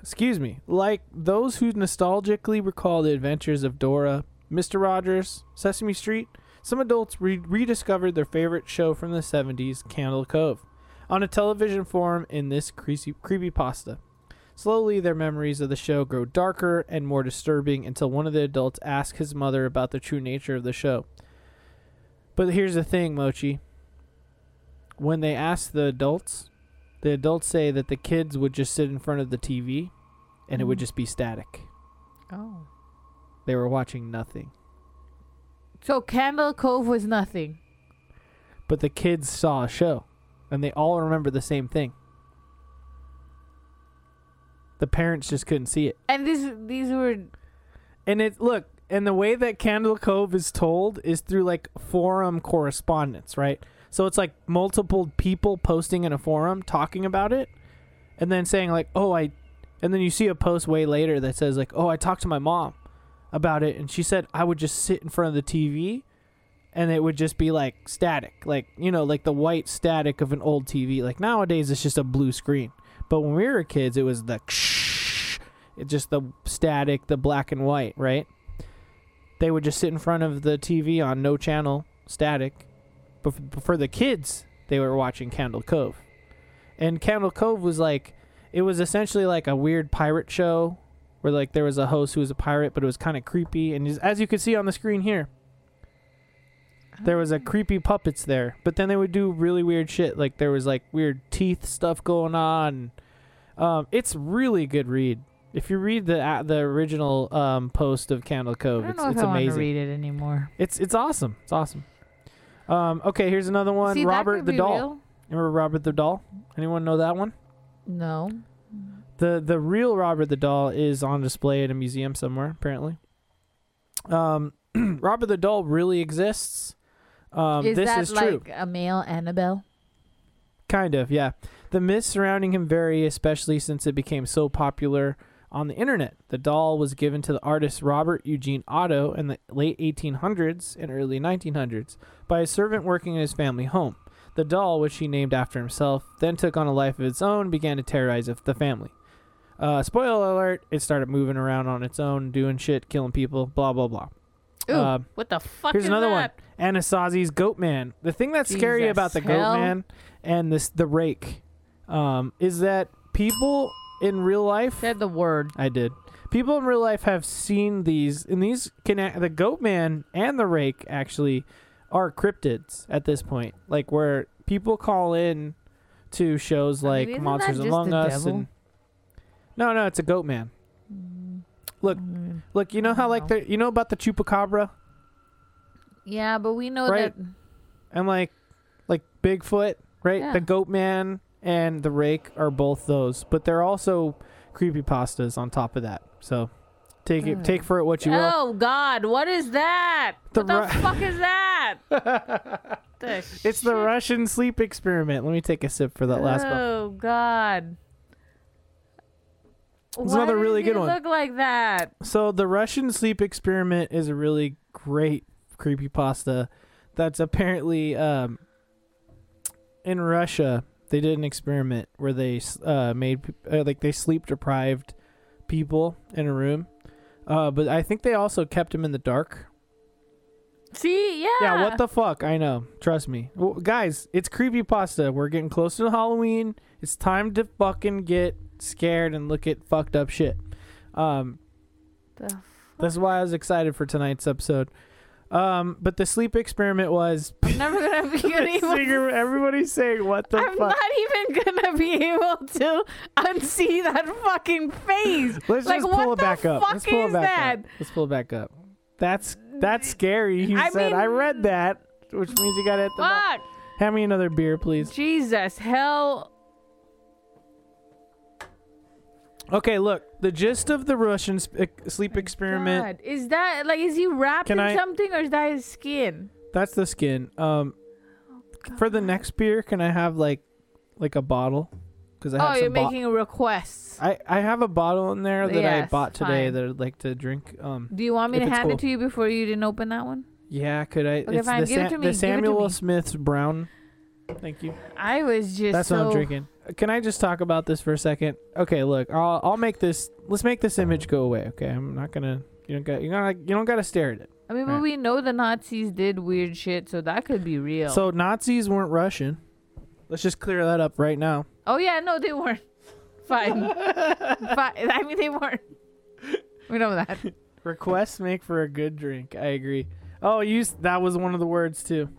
Excuse me. Like those who nostalgically recall the adventures of Dora, Mr. Rogers, Sesame Street, some adults re- rediscovered their favorite show from the 70s, Candle Cove, on a television forum in this creepy creepypasta. Slowly, their memories of the show grow darker and more disturbing until one of the adults asks his mother about the true nature of the show. But here's the thing, Mochi. When they ask the adults, the adults say that the kids would just sit in front of the TV and it would Mhm. just be static. oh. They were watching nothing. So Candle Cove was nothing. But the kids saw a show and they all remember the same thing. The parents just couldn't see it. And these these were And it look, and the way that Candle Cove is told is through like forum correspondence, right? So it's like multiple people posting in a forum talking about it and then saying like, "Oh, I and then you see a post way later that says like, "Oh, I talked to my mom about it and she said I would just sit in front of the TV and it would just be like static, like, you know, like the white static of an old TV. Like nowadays it's just a blue screen. But when we were kids, it was the it just the static, the black and white, right? They would just sit in front of the TV on no channel, static. But for the kids, they were watching Candle Cove. And Candle Cove was like, it was essentially like a weird pirate show where like there was a host who was a pirate, but it was kind of creepy. And as- you can see on the screen here, there was a creepy puppets there. But then they would do really weird shit. Like there was like weird teeth stuff going on. Um, it's really good read. If you read the uh, the original um, post of Candle I Cove, don't it's, know if it's I want to amazing. read it anymore. It's it's awesome. It's awesome. Um, okay, here's another one. See, Robert the Doll. real. Remember Robert the Doll? Anyone know that one? No. The the real Robert the Doll is on display at a museum somewhere, apparently. Um, Robert the Doll really exists. Um, is this that is true. a male Annabelle? Kind of, yeah. The myths surrounding him vary, especially since it became so popular on the internet. The doll was given to the artist Robert Eugene Otto in the late 1800s and early 1900s by a servant working in his family home. The doll, which he named after himself, then took on a life of its own and began to terrorize the family. Uh, spoiler alert, it started moving around on its own, doing shit, killing people, blah, blah, blah. Ooh, Uh, what the fuck Here's is another that? one. Anasazi's Goat Man. The thing that's scary about the hell. Goat Man and this the rake um, is that people in real life. Said the word. I did. People in real life have seen these, and these can act- the Goat Man and the rake actually are cryptids at this point. Like where people call in to shows I mean, like Monsters Among Us devil? and no, no, it's a Goat Man. Look, Mm. look, you know how like the you know about the chupacabra Yeah, but we know Right. that. and like like Bigfoot, right? Yeah. The Goat Man and the Rake are both those, but they're also creepy pastas on top of that. So take it, take for it what you will. Oh God, what is that? The what the Ru- fuck is that? the It's the? Russian sleep experiment. Let me take a sip for that last one. Oh God. It's another really good one. Look like that. So the Russian sleep experiment is a really great creepy pasta. That's apparently um, in Russia. They did an experiment where they uh, made uh, like they sleep deprived people in a room, uh, but I think they also kept them in the dark. See, yeah. Yeah, what the fuck? I know. Trust me, well, guys. It's creepy pasta. We're getting closer to Halloween. It's time to fucking get scared and look at fucked up shit. Um, That's why I was excited for tonight's episode. Um, but the sleep experiment was I'm never gonna be able Singer- everybody's saying what the I'm fuck. not even gonna be able to unsee that fucking face. Let's like, just pull it back up. Let's pull it back that? up. Let's pull it back up. That's that's scary. He I said I read that, which means you gotta hit the. Fuck. Hand me another beer, please. Jesus, hell. Okay, look, the gist of the Russian sp- sleep experiment. God, is that like is he wrapped Can in I- something or is that his skin? That's the skin. Um, for the next beer, can I have like, like a bottle? Because I have Oh, you're bo- making requests. I I have a bottle in there that I bought today fine. that I'd like to drink. Um, Do you want me to hand cool. it to you before you didn't open that one? yeah, could I? Okay, it's fine, the, give it to me, the give it to Samuel. Smith's brown. Thank you. I was just That's so what I'm drinking. Can I just talk about this for a second? Okay, look, I'll I'll make this. Let's make this image go away. Okay, I'm not gonna. You don't got. You gotta. You don't gotta stare at it. I mean, but Right. we know the Nazis did weird shit, so that could be real. So Nazis weren't Russian. Let's just clear that up right now. oh yeah, no, they weren't. Fine. Fine. I mean, they weren't. We know that. Requests make for a good drink. I agree. Oh, you. s- That was one of the words too.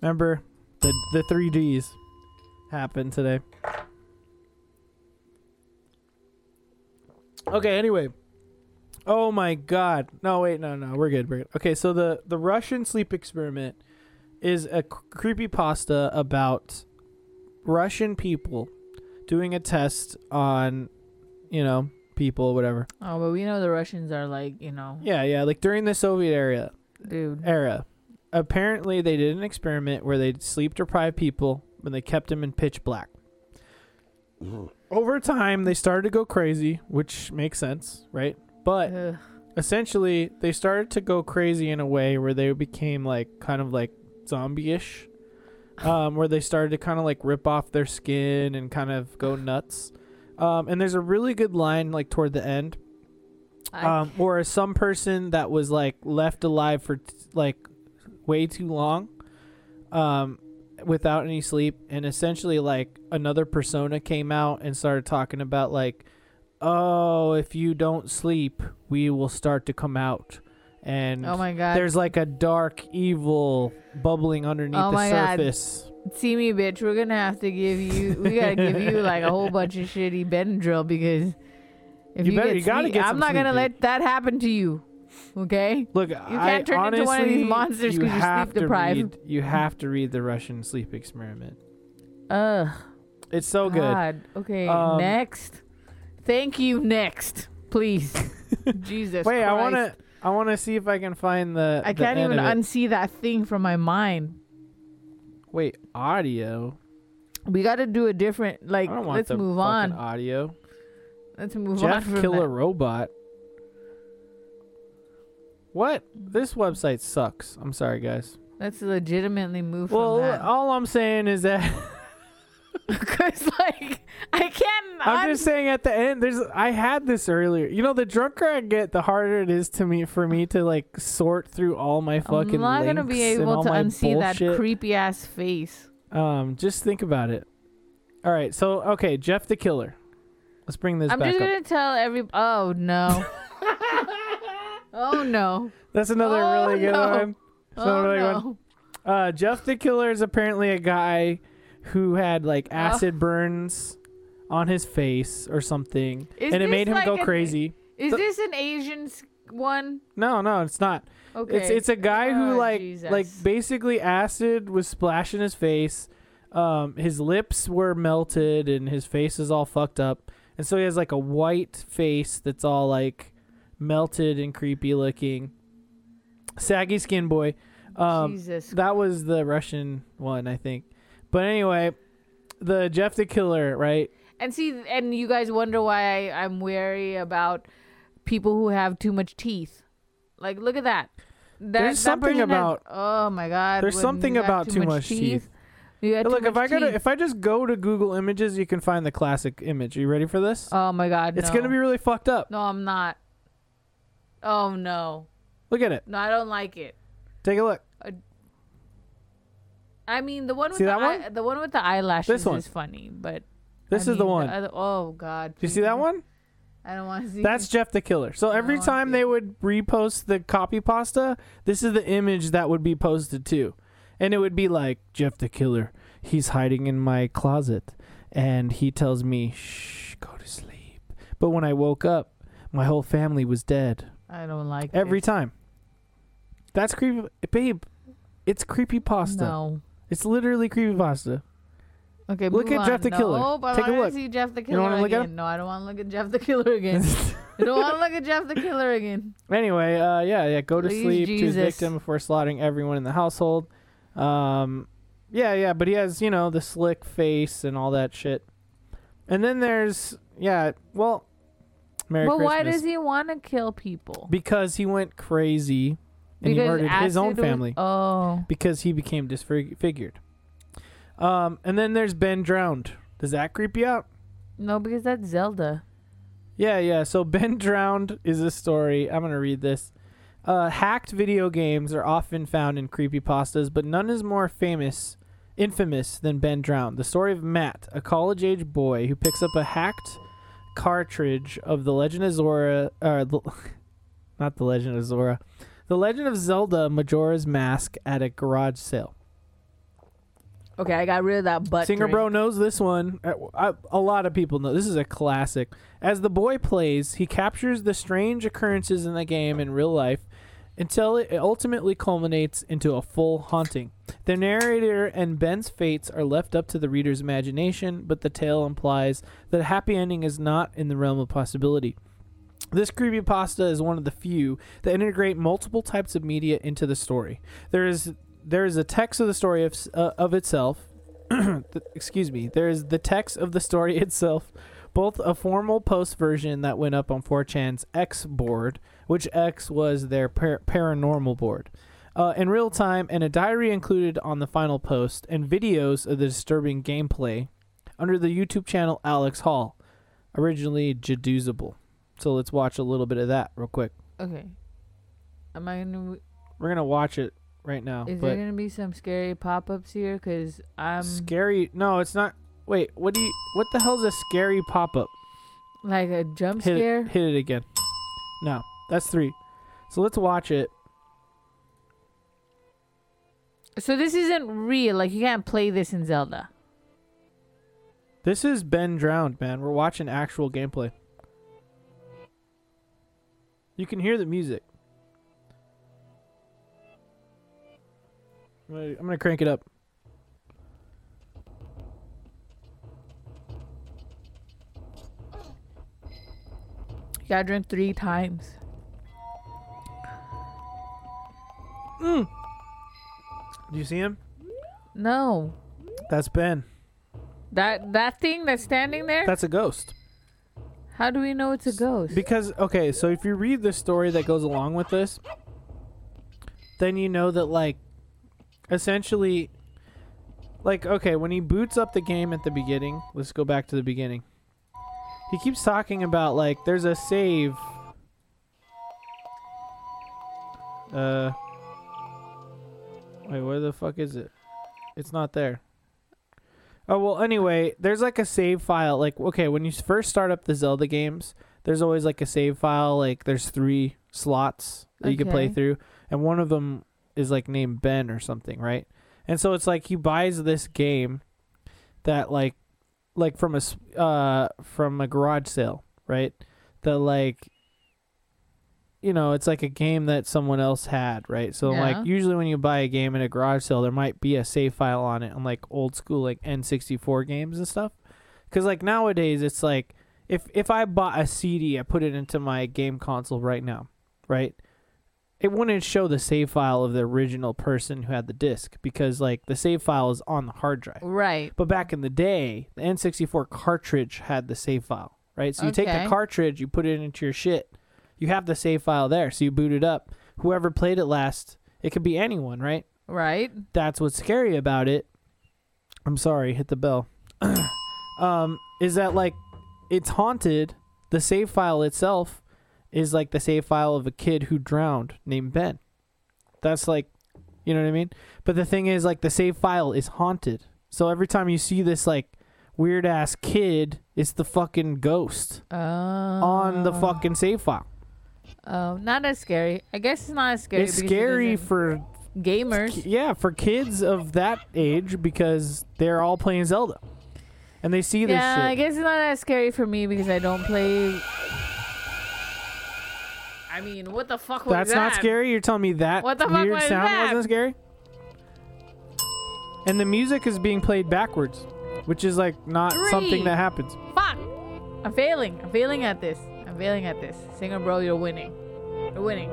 Remember, the the three Ds happened today. Okay. Anyway. Oh my God. No, wait. No, no. We're good. We're good. Okay. So the the Russian sleep experiment is a creepy pasta about Russian people doing a test on, you know, people, whatever. Oh, but we know the Russians are like, you know, Yeah, yeah. Like during the Soviet era, dude. era, apparently they did an experiment where they sleep deprived people when they kept them in pitch black. Mm. Over time, they started to go crazy, which makes sense, right? But Ugh. essentially, they started to go crazy in a way where they became like kind of like zombie-ish, um, where they started to kind of like rip off their skin and kind of go nuts. Um, and there's a really good line like toward the end um, or some person that was like left alive for t- like way too long, um, without any sleep, and essentially like another persona came out and started talking about like, oh, if you don't sleep, we will start to come out, and oh my god. there's like a dark evil bubbling underneath Oh the my God. surface. See me, bitch. We're gonna have to give you. We gotta give you like a whole bunch of shitty Benadryl because if You you, better- get you gotta sleep- get I'm some not gonna dude. let that happen to you. Okay. Look, You I can't turn honestly, into one of these monsters you 'cause you're have sleep to deprived. read. You have to read the Russian sleep experiment. Ugh. It's so good. God. Okay. Um, next. Thank you. Next, please. Jesus. Wait, I want to. I want to see if I can find the. I the can't even unsee that thing from my mind. Wait, audio. We got to do a different. Like, I don't want let's move on. audio. Let's move on Jeff Killer that. Robot. What? This website sucks. I'm sorry, guys. Let's legitimately move Well, all I'm saying is that Because like I can't. I'm just saying at the end. There's I had this earlier. You know, the drunker I get, the harder it is to me for me to like sort through all my fucking. I'm not gonna be able to unsee that bullshit. creepy ass face. Um, just think about it. All right, so okay, Jeff the Killer. Let's bring this I'm just gonna tell every. Oh no. oh no. That's another Oh, really good no. one. That's Oh another really good one. Uh, Jeff the Killer is apparently a guy who had like Oh. acid burns on his face or something, Is and it made him like go an- crazy. Is The- this an Asian one? No, no, it's not. Okay. It's it's a guy who Oh, like Jesus. like basically acid was splashing his face. Um, his lips were melted and his face is all fucked up, and so he has like a white face that's all like melted and creepy looking. Saggy skin boy. Um, Jesus. that was the Russian one, I think. But anyway, the Jeff the Killer, right? And see, and you guys wonder why I, I'm wary about people who have too much teeth. Like, look at that. that There's that something person has- about- oh my god. There's something about too much teeth. You got Look, if much I go to, if I just go to Google Images, you can find the classic image. Are you ready for this? oh my god. it's no. gonna be really fucked up. No, I'm not. Oh no. Look at it. No, I don't like it. Take a look. I mean, the one with See the that eye- one? the one with the eyelashes This one. is funny, but This I is the mean, one. other- oh god. Do you see that one? I don't want to see. That's Jeff the Killer. So every time see. they would repost the copy pasta, this is the image that would be posted too. And it would be like, Jeff the Killer, he's hiding in my closet. And he tells me, shh, go to sleep. But when I woke up, my whole family was dead. I don't like Every it. time. That's creepy. Babe, it's creepy pasta. No. It's literally creepy pasta. Okay, Look at Jeff on. the Killer. I Take a look. See Jeff the Killer wanna look at again. No, I don't want to look at Jeff the Killer again. I don't want to look at Jeff the Killer again. Anyway, uh, yeah, yeah. Go to Please, sleep to his victim before slaughtering everyone in the household. Um, yeah, yeah. But he has, you know, the slick face and all that shit. And then there's, yeah. Well, Merry but Christmas. why does he want to kill people? Because he went crazy and he murdered his own acid was- family Oh, because he became disfigured. Um, and then there's Ben Drowned. Does that creep you out? no, because that's Zelda. Yeah, yeah. So Ben Drowned is a story. I'm going to read this. Uh, hacked video games are often found in creepypastas, but none is more famous, infamous than Ben Drowned. The story of Matt, a college age boy who picks up a hacked cartridge of The Legend of Zora, uh, not The Legend of Zora, The Legend of Zelda Majora's Mask at a garage sale. Okay, I got rid of that butt. Singer drink. Bro knows this one. Uh, I, a lot of people know. This is a classic. As the boy plays, he captures the strange occurrences in the game in real life until it ultimately culminates into a full haunting. The narrator and Ben's fates are left up to the reader's imagination, but the tale implies that a happy ending is not in the realm of possibility. This creepypasta is one of the few that integrate multiple types of media into the story. There is there is a text of the story of, uh, of itself. excuse me. There is the text of the story itself, both a formal post version that went up on 4chan's X board, which X was their par- paranormal board, uh, in real time, and a diary included on the final post, and videos of the disturbing gameplay under the YouTube channel Alex Hall, originally Jadusable. So let's watch a little bit of that real quick. Okay. Am I gonna? We're gonna watch it right now. Is there gonna be some scary pop-ups here? Cause I'm scary? No, it's not. Wait, what do you? What the hell's a scary pop up? like a jump Hit scare. it, hit it again. No, that's three. So let's watch it. So this isn't real. Like you can't play this in Zelda. This is Ben Drowned, man. We're watching actual gameplay. You can hear the music. I'm gonna, I'm gonna crank it up. You gotta drink three times. Mm. Do you see him? No, That's Ben. that that thing that's standing there. That's a ghost. How do we know it's a ghost? Because okay, so if you read the story that goes along with this, then you know that like essentially like okay, when he boots up the game at the beginning, let's go back to the beginning. He keeps talking about like there's a save uh Wait, where the fuck is it? It's not there. Oh well. Anyway, there's like a save file. Like okay, when you first start up the Zelda games, there's always like a save file. Like there's three slots that you can play Okay. through, and one of them is like named Ben or something, right? And so it's like he buys this game that like like from a s- uh from a garage sale, right? That like you know, it's like a game that someone else had, right? So Yeah. like usually when you buy a game in a garage sale, there might be a save file on it on like old school like N64 games and stuff. Cuz like nowadays it's like if if I bought a CD, I put it into my game console right now, right? It wouldn't show the save file of the original person who had the disc because like the save file is on the hard drive. right. But back in the day, the N64 cartridge had the save file, right? So you take the cartridge, you put it into your shit. You have the save file there, so you boot it up. Whoever played it last, it could be anyone, right? Right. That's what's scary about it. I'm sorry, hit the bell. um, is that like it's haunted? The save file itself is like the save file of a kid who drowned named Ben. That's like, you know what I mean? But the thing is, like, the save file is haunted. So every time you see this like weird ass kid, it's the fucking ghost Oh. on the fucking save file. Oh, not as scary. I guess it's not as scary. It's because it scary for gamers. yeah for kids of that age because they're all playing Zelda, and they see this Yeah, I guess it's not as scary for me because I don't play. I mean, what the fuck was That's that? not scary. You're telling me that What the fuck weird was sound that? wasn't scary? And the music is being played backwards. which is like not Three. something that happens. Fuck! I'm failing. I'm failing at this. I'm failing at this. Singer bro, you're winning. You're winning.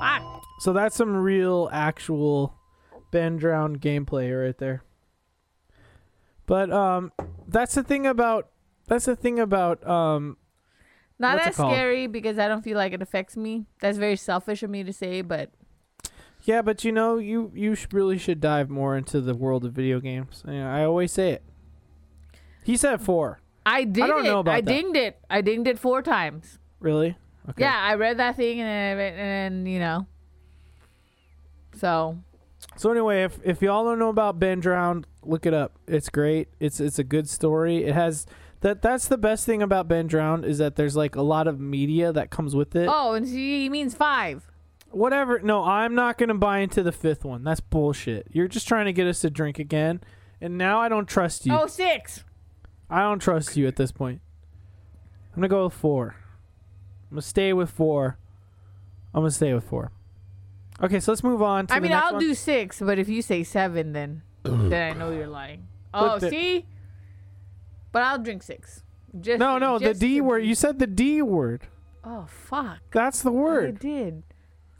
Fuck! So that's some real, actual Ben Drown gameplay right there. But um, that's the thing about that's the thing about um. Not as scary because I don't feel like it affects me. That's very selfish of me to say, but Yeah, but you know, you you sh- really should dive more into the world of video games. You know, I always say it. He said four. I did don't it. know about I that. dinged it. I dinged it four times. Really? Okay. Yeah, I read that thing and then, and you know. So So anyway, if if y'all don't know about Ben Drowned, look it up. It's great. It's it's a good story. It has that that's the best thing about Ben Drowned is that there's like a lot of media that comes with it. oh, and he means five. Whatever. No, I'm not going to buy into the fifth one. That's bullshit. You're just trying to get us to drink again. And now I don't trust you. Oh, six. I don't trust you at this point. I'm going to go with 4. I'm going to stay with 4. I'm going to stay with 4. Okay, so let's move on to I the mean, next I'll one. do six, but if you say seven, then then I know you're lying. Oh, Look, the- see. But I'll drink six. Just No, no, the D word. be- You said the D word. Oh fuck. That's the word. I did.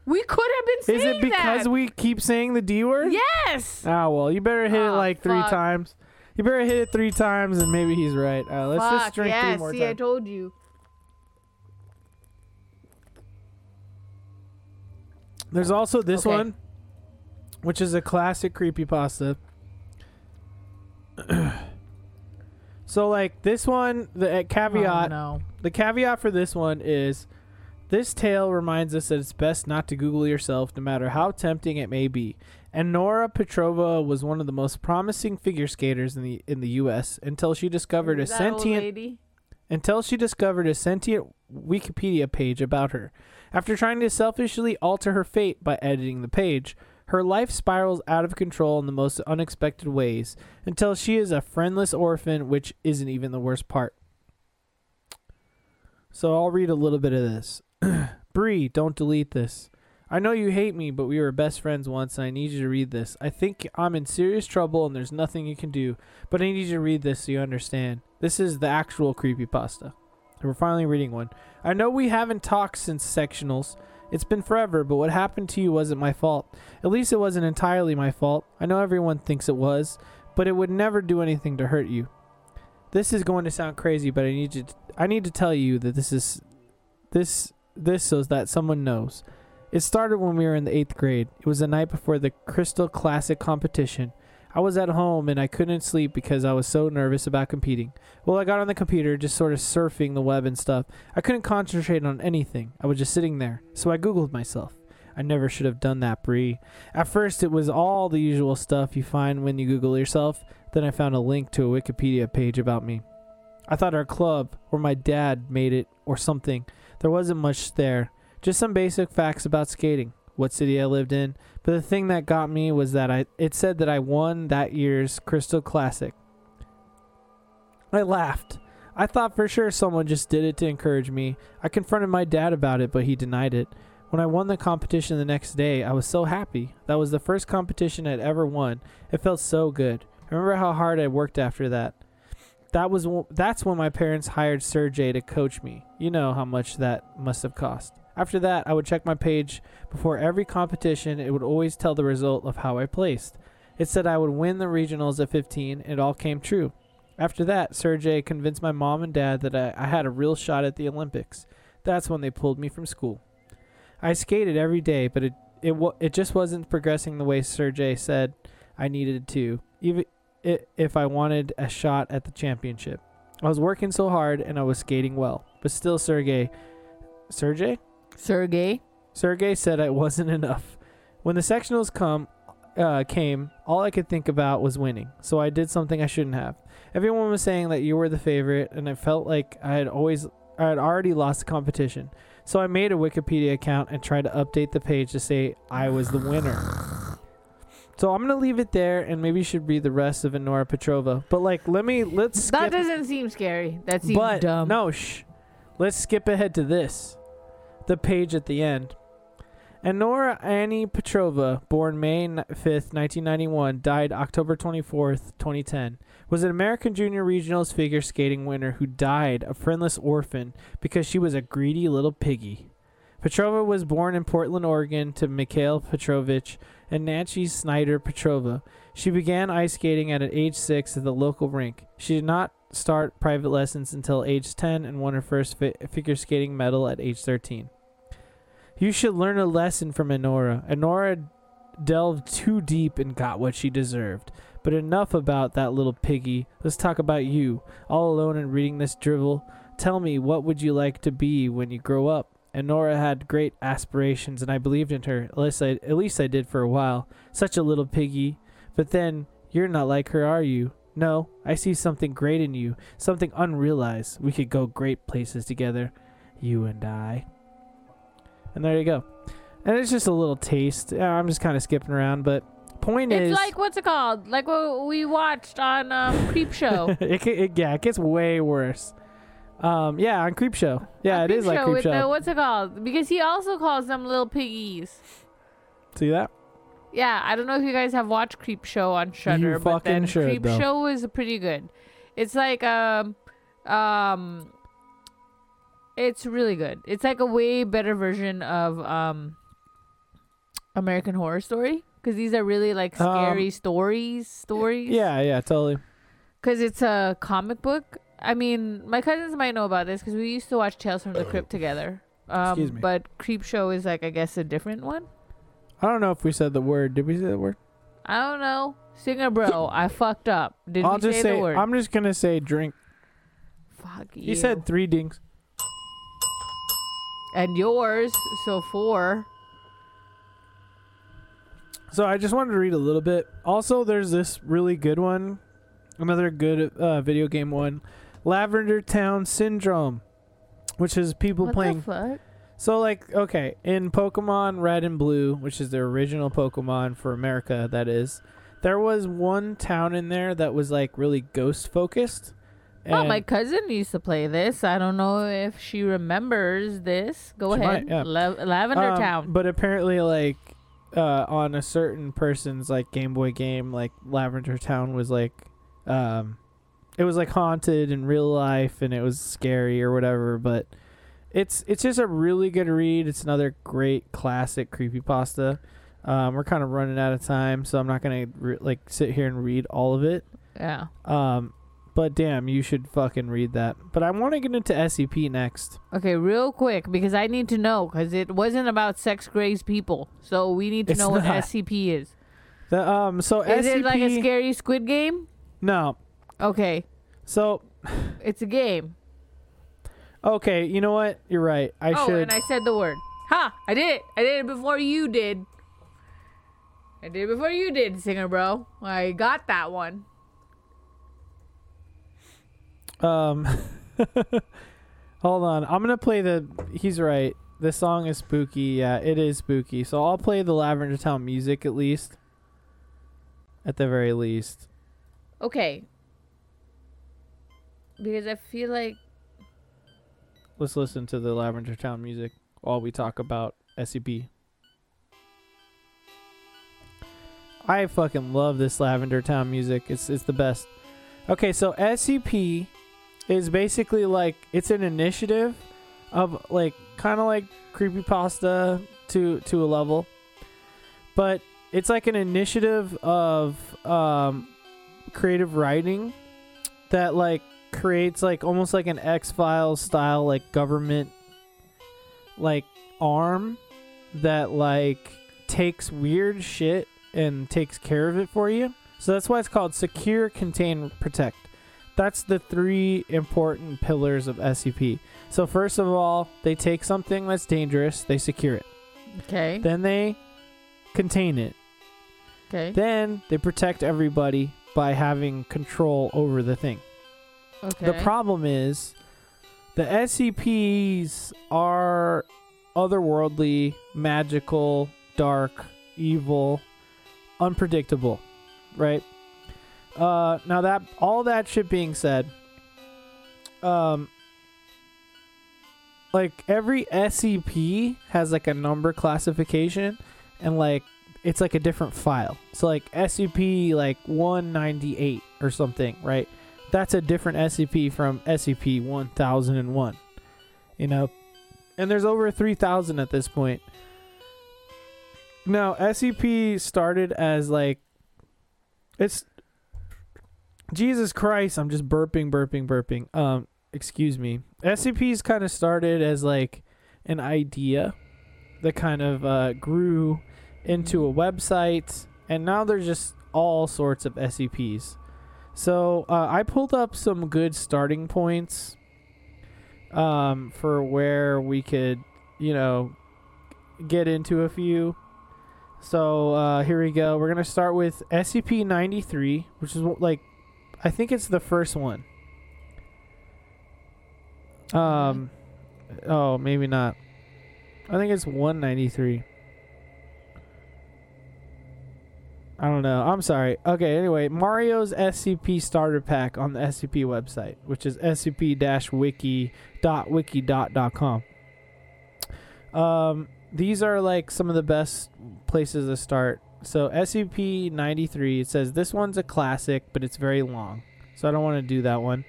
We could have been Is saying it because that. we keep saying the D word? Yes. Ah, well, you better hit it Oh, like three times. You better hit it three times, and maybe he's right. Uh, let's Fuck, just drink yes. three more See, I told you. There's also this Okay. one, which is a classic creepypasta. so, like this one, the uh, caveat, Oh, no. the caveat for this one is, this tale reminds us that it's best not to Google yourself, no matter how tempting it may be. And Nora Petrova was one of the most promising figure skaters in the in the U.S. until she discovered a sentient until she discovered a sentient Wikipedia page about her. After trying to selfishly alter her fate by editing the page, her life spirals out of control in the most unexpected ways until she is a friendless orphan, which isn't even the worst part. So I'll read a little bit of this. Bree, don't delete this. I know you hate me, but we were best friends once, and I need you to read this. I think I'm in serious trouble, and there's nothing you can do, but I need you to read this so you understand. This is the actual creepypasta. We're finally reading one. I know we haven't talked since sectionals. It's been forever, but what happened to you wasn't my fault. At least it wasn't entirely my fault. I know everyone thinks it was, but it would never do anything to hurt you. This is going to sound crazy, but I need you to, I need to tell you that this is this this so that someone knows. It started when we were in the 8th grade. It was the night before the Crystal Classic competition. I was at home and I couldn't sleep because I was so nervous about competing. Well, I got on the computer, just sort of surfing the web and stuff. I couldn't concentrate on anything. I was just sitting there. So I Googled myself. I never should have done that, Bree. At first, it was all the usual stuff you find when you Google yourself. Then I found a link to a Wikipedia page about me. I thought our club, or my dad, made it, or something. There wasn't much there. Just some basic facts about skating, what city I lived in. But the thing that got me was that I it said that I won that year's Crystal Classic. I laughed. I thought for sure someone just did it to encourage me. I confronted my dad about it, but he denied it. When I won the competition the next day, I was so happy. That was the first competition I'd ever won. It felt so good. I remember how hard I worked after that. That was that's when my parents hired Sergey to coach me. You know how much that must have cost. After that, I would check my page before every competition. It would always tell the result of how I placed. It said I would win the regionals at 15. It all came true. After that, Sergey convinced my mom and dad that I, I had a real shot at the Olympics. That's when they pulled me from school. I skated every day, but it it it just wasn't progressing the way Sergey said I needed to. Even if I wanted a shot at the championship, I was working so hard and I was skating well, but still, Sergey, Sergey, Sergey. Sergey said I wasn't enough. When the sectionals come uh, came, all I could think about was winning. So I did something I shouldn't have. Everyone was saying that you were the favorite, and I felt like I had always I had already lost the competition. So I made a Wikipedia account and tried to update the page to say I was the winner. So I'm gonna leave it there, and maybe you should read the rest of Nora Petrova. But like, let me let's skip. That doesn't seem scary. That seems but dumb. no, shh. Let's skip ahead to this, the page at the end. Nora Annie Petrova, born May n- 5th, 1991, died October 24th, 2010, was an American Junior Regionals figure skating winner who died a friendless orphan because she was a greedy little piggy. Petrova was born in Portland, Oregon to Mikhail Petrovich and Nancy Snyder Petrova. She began ice skating at age 6 at the local rink. She did not start private lessons until age 10 and won her first fi- figure skating medal at age 13. You should learn a lesson from Enora. Enora delved too deep and got what she deserved. But enough about that little piggy. Let's talk about you. All alone and reading this drivel. Tell me, what would you like to be when you grow up? Enora had great aspirations, and I believed in her. At least I, at least I did for a while. Such a little piggy. But then, you're not like her, are you? No, I see something great in you. Something unrealized. We could go great places together. You and I. And there you go. And it's just a little taste. Uh, I'm just kind of skipping around, but point is It's is, like what's it called? Like what we watched on um, Creep Show. it, it, yeah, it gets way worse. Um, yeah, on Creep Show. Yeah, On it is like Creep with Show. The, what's it called? Because he also calls them little piggies. See that? Yeah, I don't know if you guys have watched Creep Show on Shudder, but then should, Creep though. Show is pretty good. It's like um um it's really good. It's like a way better version of um American Horror Story because these are really like Um, scary stories, stories. Yeah, yeah, totally. because it's a comic book. I mean, my cousins might know about this because we used to watch Tales from the Crypt together. Um, Excuse me. But Creep Show is like, I guess, a different one. I don't know if we said the word. Did we say the word? I don't know. Singer bro, I fucked up. Did I'll we just say, say. the word? I'm just gonna say drink. Fuck you. He said three dings. And yours, so four. So I just wanted to read a little bit. Also, there's this really good one, another good uh, video game one, Lavender Town Syndrome, which is people What playing. the fuck? So like, okay, in Pokemon Red and Blue, which is the original Pokemon for America, that is, there was one town in there that was like really ghost focused. And- my cousin used to play this. I don't know if she remembers this. Go She ahead. might, yeah. La- Lavender Um, Town. But apparently, like, uh, on a certain person's like Game Boy game, like Lavender Town was like, um, it was like haunted in real life, and it was scary or whatever. But it's it's just a really good read. It's another great classic creepypasta. Um, we're kind of running out of time, so I'm not gonna re- like sit here and read all of it. yeah. Um, but damn, you should fucking read that. But I want to get into SCP next. Okay, real quick because I need to know because it wasn't about sex crazed people, so we need to It's know what not. SCP is. The um, so Is SCP it like a scary Squid Game? no. Okay, So it's a game. Okay, you know what? You're right. I oh, should. and I said the word. Ha! I did it. I did it before you did. I did it before you did, singer bro. I got that one. Um, hold on. I'm gonna play the. He's right. The song is spooky. Yeah, it is spooky. So I'll play the Lavender Town music at least. At the very least. Okay. Because I feel like Let's listen to the Lavender Town music while we talk about SCP. I fucking love this Lavender Town music. It's it's the best. Okay, so SCP is basically like it's an initiative of like kind of like creepy pasta to to a level. But it's like an initiative of um creative writing that like creates like almost like an X-Files style like government like arm that like takes weird shit and takes care of it for you. So that's why it's called secure, contain, protect. That's the three important pillars of SCP. So first of all, they take something that's dangerous, they secure it. okay, Then they contain it. okay, Then they protect everybody by having control over the thing. okay. The problem is the SCPs are otherworldly, magical, dark, evil, unpredictable, right? Uh, now that all that shit being said, um, like every SCP has like a number classification and like it's like a different file. So like SCP like 198 or something, right? That's a different SCP from SCP 1001. You know, and there's over 3000 at this point. Now, SCP started as like it's Jesus Christ, I'm just burping, burping, burping. Um, excuse me. SCPs kind of started as like an idea that kind of uh, grew into a website, and now there's just all sorts of SCPs. So uh, I pulled up some good starting points um, for where we could, you know, get into a few. So uh, here we go. We're gonna start with SCP 93, which is like, I think it's the first one. Um, oh, maybe not. I think it's 193. I don't know. I'm sorry. Okay, anyway, Mario's SCP starter pack on the SCP website, which is scp-wiki.wiki.com. Um, these are like some of the best places to start. So SCP-93, it says this one's a classic, but it's very long. So I don't want to do that one.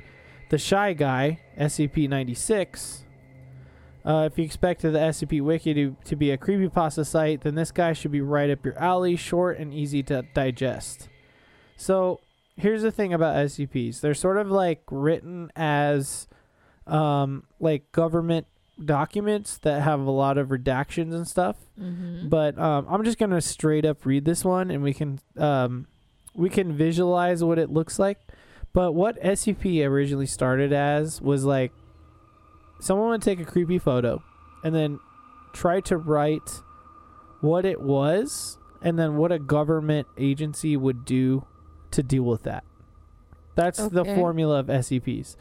The Shy Guy, SCP-96, uh, if you expected the SCP Wiki to, to be a creepypasta site, then this guy should be right up your alley, short and easy to digest. So, here's the thing about SCPs they're sort of like written as um, like government documents that have a lot of redactions and stuff. Mm-hmm. But um, I'm just gonna straight up read this one, and we can um, we can visualize what it looks like. But what SCP originally started as was like someone would take a creepy photo and then try to write what it was and then what a government agency would do to deal with that. That's the formula of SCPs.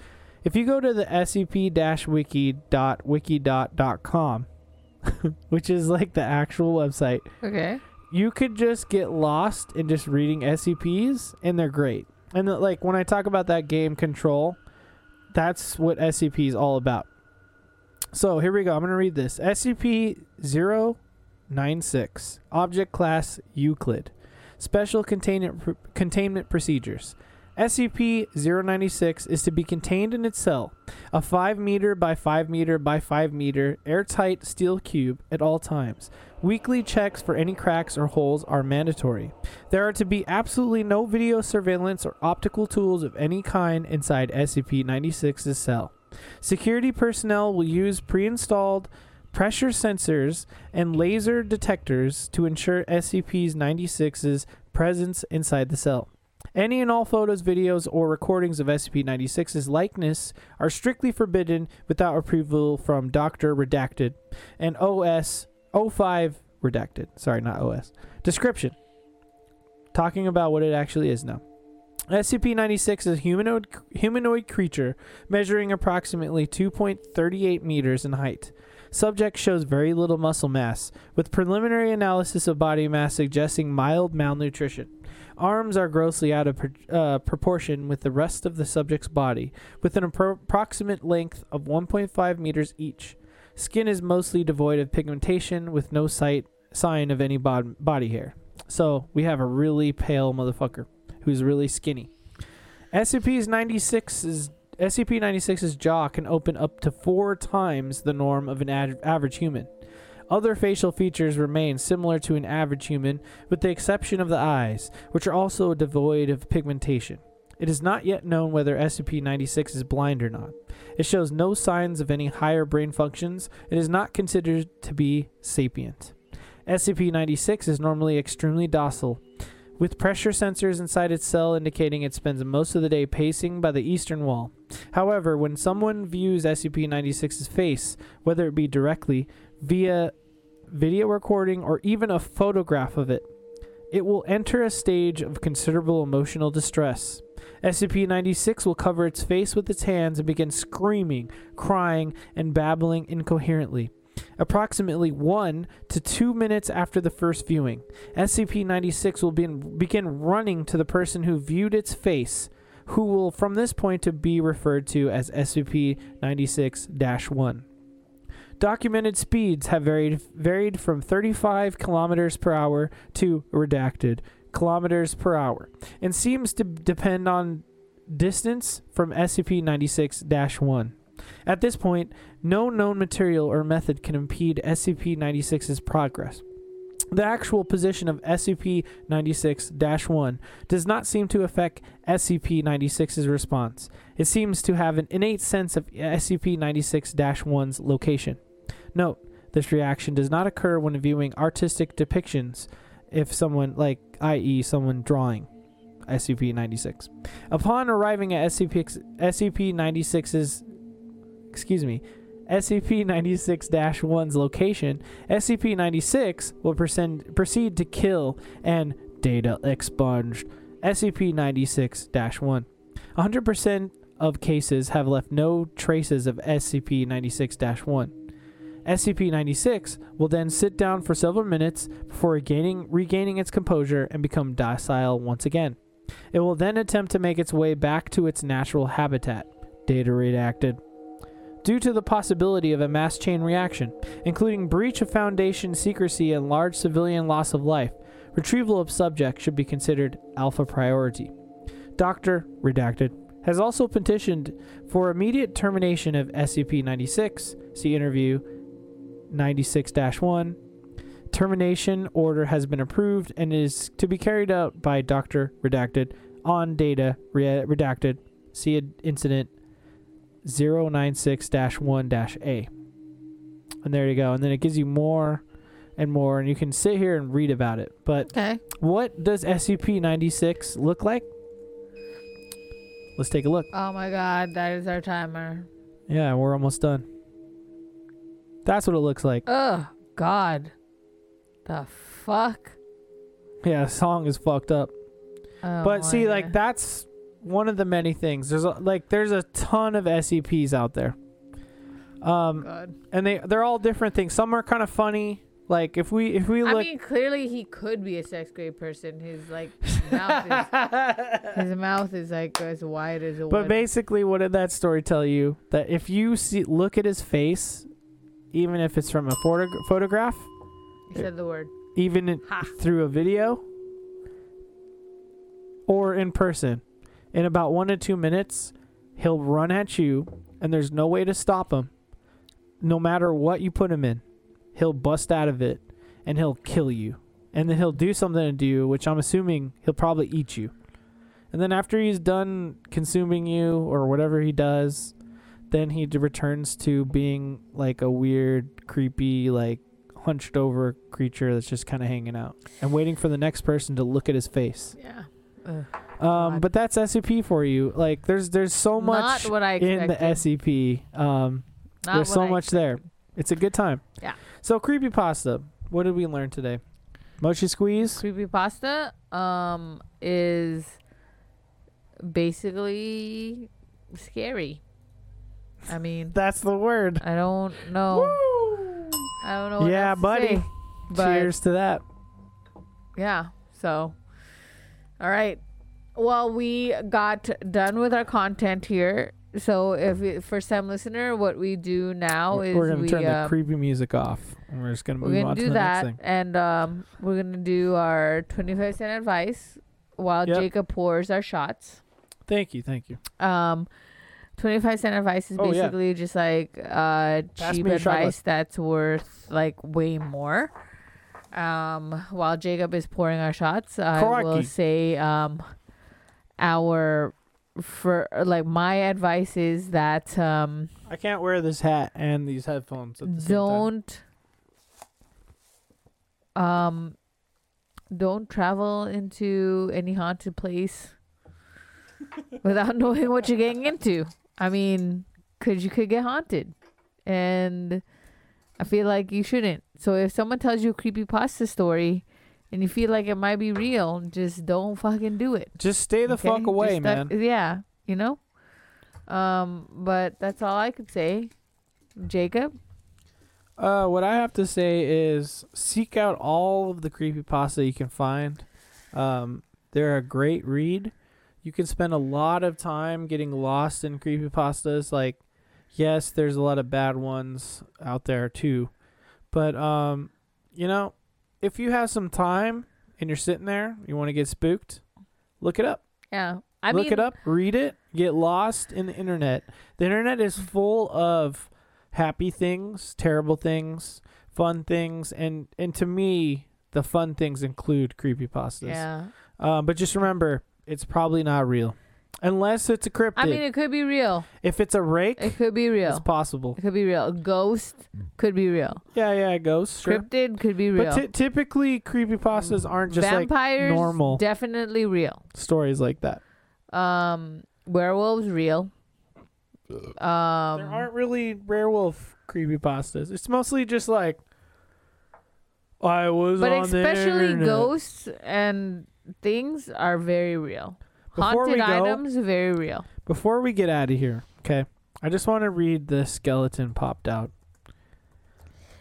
If you go to the scp-wiki.wiki.com, which is like the actual website, Okay. you could just get lost in just reading SCPs, and they're great. And like when I talk about that game Control, that's what SCP is all about. So here we go. I'm gonna read this. SCP 096 Object Class Euclid. Special containment pr- containment procedures. SCP 096 is to be contained in its cell, a 5 meter by 5 meter by 5 meter airtight steel cube at all times. Weekly checks for any cracks or holes are mandatory. There are to be absolutely no video surveillance or optical tools of any kind inside SCP 96's cell. Security personnel will use pre installed pressure sensors and laser detectors to ensure SCP 96's presence inside the cell. Any and all photos, videos, or recordings of SCP 96's likeness are strictly forbidden without approval from Dr. Redacted and OS 05 Redacted. Sorry, not OS. Description. Talking about what it actually is now. SCP-96 is a humanoid humanoid creature measuring approximately 2.38 meters in height. Subject shows very little muscle mass, with preliminary analysis of body mass suggesting mild malnutrition. Arms are grossly out of uh, proportion with the rest of the subject's body, with an appro- approximate length of 1.5 meters each. Skin is mostly devoid of pigmentation, with no sight sign of any bod- body hair. So we have a really pale motherfucker who's really skinny. SCP's 96's SCP-96's jaw can open up to four times the norm of an ad- average human. Other facial features remain similar to an average human, with the exception of the eyes, which are also devoid of pigmentation. It is not yet known whether SCP-96 is blind or not. It shows no signs of any higher brain functions. It is not considered to be sapient. SCP-96 is normally extremely docile, with pressure sensors inside its cell indicating it spends most of the day pacing by the eastern wall. However, when someone views SCP 96's face, whether it be directly, via video recording, or even a photograph of it, it will enter a stage of considerable emotional distress. SCP 96 will cover its face with its hands and begin screaming, crying, and babbling incoherently. Approximately one to two minutes after the first viewing, SCP 96 will be begin running to the person who viewed its face, who will from this point to be referred to as SCP 96 1. Documented speeds have varied varied from 35 kilometers per hour to redacted kilometers per hour, and seems to depend on distance from SCP-96-1. At this point, no known material or method can impede SCP-96's progress. The actual position of SCP-96-1 does not seem to affect SCP-96's response. It seems to have an innate sense of SCP-96-1's location. Note, this reaction does not occur when viewing artistic depictions if someone like i.e. someone drawing SCP-96. Upon arriving at SCP SCP-96's excuse me, SCP-96-1's location, SCP-96 will presend, proceed to kill and data expunged SCP-96-1. 100% of cases have left no traces of SCP-96-1. SCP-96 will then sit down for several minutes before regaining, regaining its composure and become docile once again. It will then attempt to make its way back to its natural habitat. Data redacted. Due to the possibility of a mass chain reaction, including breach of Foundation secrecy and large civilian loss of life, retrieval of subject should be considered alpha priority. Doctor, redacted, has also petitioned for immediate termination of SCP 96. See interview 96 1. Termination order has been approved and is to be carried out by Dr. Redacted on data re- redacted. See incident 096 1 A. And there you go. And then it gives you more and more, and you can sit here and read about it. But Okay. what does SCP 96 look like? Let's take a look. Oh my god, that is our timer. Yeah, we're almost done. That's what it looks like. Ugh, God. The fuck? Yeah, the song is fucked up. Oh but see, like that's one of the many things. There's a, like there's a ton of SCPs out there. Um, God. and they they're all different things. Some are kind of funny. Like if we if we look I mean, clearly he could be a sex grade person. His like mouth is his mouth is like as wide as a. but wide- basically, what did that story tell you? That if you see look at his face, even if it's from a photo- photograph, he said the word. even Ha. through a video or in person, in about one to two minutes, he'll run at you, and there's no way to stop him. No matter what you put him in, he'll bust out of it, and he'll kill you. And then he'll do something to you, which I'm assuming he'll probably eat you. And then after he's done consuming you or whatever he does, then he returns to being like a weird, creepy, like hunched over creature that's just kind of hanging out and waiting for the next person to look at his face. Yeah. Ugh. Um, but that's SCP for you. Like there's there's so much Not what I in the expected. SCP. Um, Not there's so I much there. It's a good time. Yeah. So creepy pasta. What did we learn today? Mochi squeeze. Creepy pasta um is basically scary. I mean, That's the word. I don't know. I don't know. What Yeah, to buddy. say, Cheers to that. Yeah. So, all right. Well, we got done with our content here. So, if first time listener, what we do now is We're gonna we turn the um, creepy music off, and we're just gonna we're move gonna on to do the that, next thing. and um, we're gonna do our twenty five cent advice while Yep. Jacob pours our shots. Thank you, thank you. Um, twenty five cent advice is Oh, yeah. basically just like uh Pass cheap me a shot advice that's worth like way more. Um, while Jacob is pouring our shots, I will Crikey. say um, our for like my advice is that um I can't wear this hat and these headphones at the same time. don't um don't travel into any haunted place without knowing what you're getting into. I mean, cuz you could get haunted. And I feel like you shouldn't. So if someone tells you a creepy pasta story and you feel like it might be real, just don't fucking do it. Just stay the okay? fuck away, Just man. yeah, you know? Um, but that's all I could say. Jacob? Uh, what I have to say is seek out all of the creepy pasta you can find. Um, they're a great read. You can spend a lot of time getting lost in creepypastas. Like, Yes, there's a lot of bad ones out there too. But um, you know, if you have some time and you're sitting there, you want to get spooked, look it up. Yeah. I look mean, it up, read it, get lost in the internet. The internet is full of happy things, terrible things, fun things, and and to me, the fun things include creepypastas. Yeah. Um, but just remember, it's probably not real, unless it's a cryptid. I mean, it could be real. if it's a rake, It could be real. it's possible. It could be real. A ghost could be real. Yeah, yeah, it goes. Sure. Cryptid could be real. But ty- typically, creepypastas aren't just Vampires, like normal definitely real. stories like that. Um, werewolves, real. there Um, aren't really werewolf creepypastas. It's mostly just like I was but on the especially internet. ghosts and things are very real. Before Haunted go- items, very real. Before we get out of here, okay, I just want to read the skeleton popped out.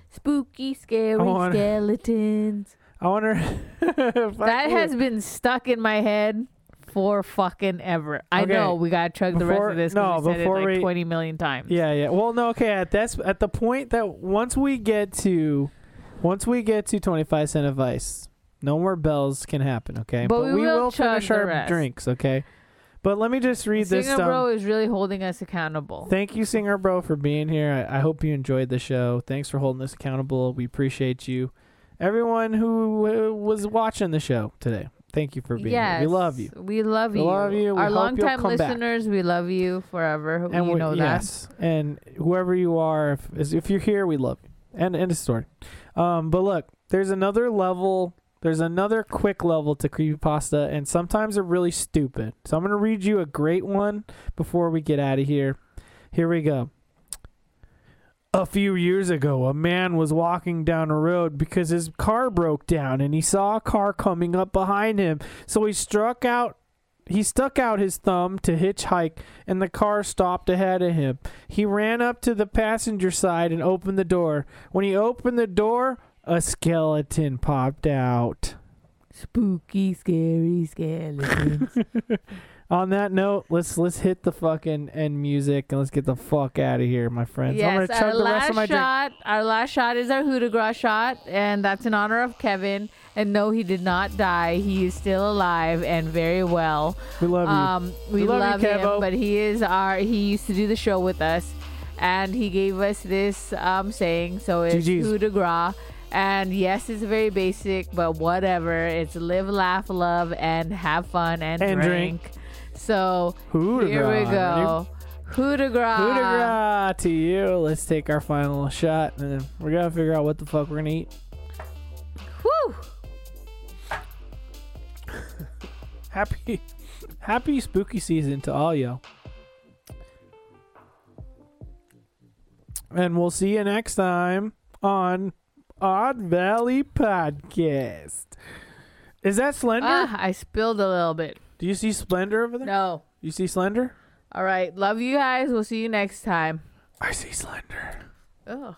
Spooky, scary wanna- skeletons. I wonder if That has been stuck in my head for fucking ever. I Okay. know we gotta chug the rest of this. no, we before like we- twenty million times. Yeah, yeah. Well, no, okay. At that's at the point that once we get to, once we get to twenty five cent advice, no more bells can happen. Okay, But we will chug finish our rest. drinks. Okay, but let me just read this. Singer Um, Bro is really holding us accountable. Thank you, Singer Bro, for being here. I, I hope you enjoyed the show. Thanks for holding us accountable. We appreciate you. Everyone who uh, was watching the show today, thank you for being yes, here. We love you. We love you. We you. love you. We Our longtime come back. listeners, we love you forever. And you we- know that. yes, and whoever you are, if if you're here, we love you. And end of story. Um, but look, there's another level. There's another quick level to creepypasta, and sometimes they're really stupid. So I'm gonna read you a great one before we get out of here. Here we go. A few years ago, a man was walking down a road because his car broke down and he saw a car coming up behind him. So he struck out he stuck out his thumb to hitchhike and the car stopped ahead of him. He ran up to the passenger side and opened the door. When he opened the door, a skeleton popped out. Spooky, scary skeletons. On that note, let's let's hit the fucking end music and let's get the fuck out of here, my friends. I'm yes, our chug the rest last of my drink. shot. Our last shot is our Coup de Grace shot, and that's in honor of Kevin. And no, he did not die. He is still alive and very well. We love you. Um, we We love love, you, him, Kevo. but he is our. He used to do the show with us, and he gave us this um saying. So it's GG's. coup de grace. And yes, it's very basic, but whatever. It's live, laugh, love, and have fun and, And drink. drink. So de here we go. Grace. Coup to you. Let's take our final shot and then we're gonna figure out what the fuck we're gonna eat. Whew. Happy happy spooky season to all y'all. And we'll see you next time on Odd Valley Podcast. Is that Slender? Ah, I spilled a little bit. Do you see Splendor over there? No. You see Slender? All right. Love you guys. We'll see you next time. I see Slender. Ugh.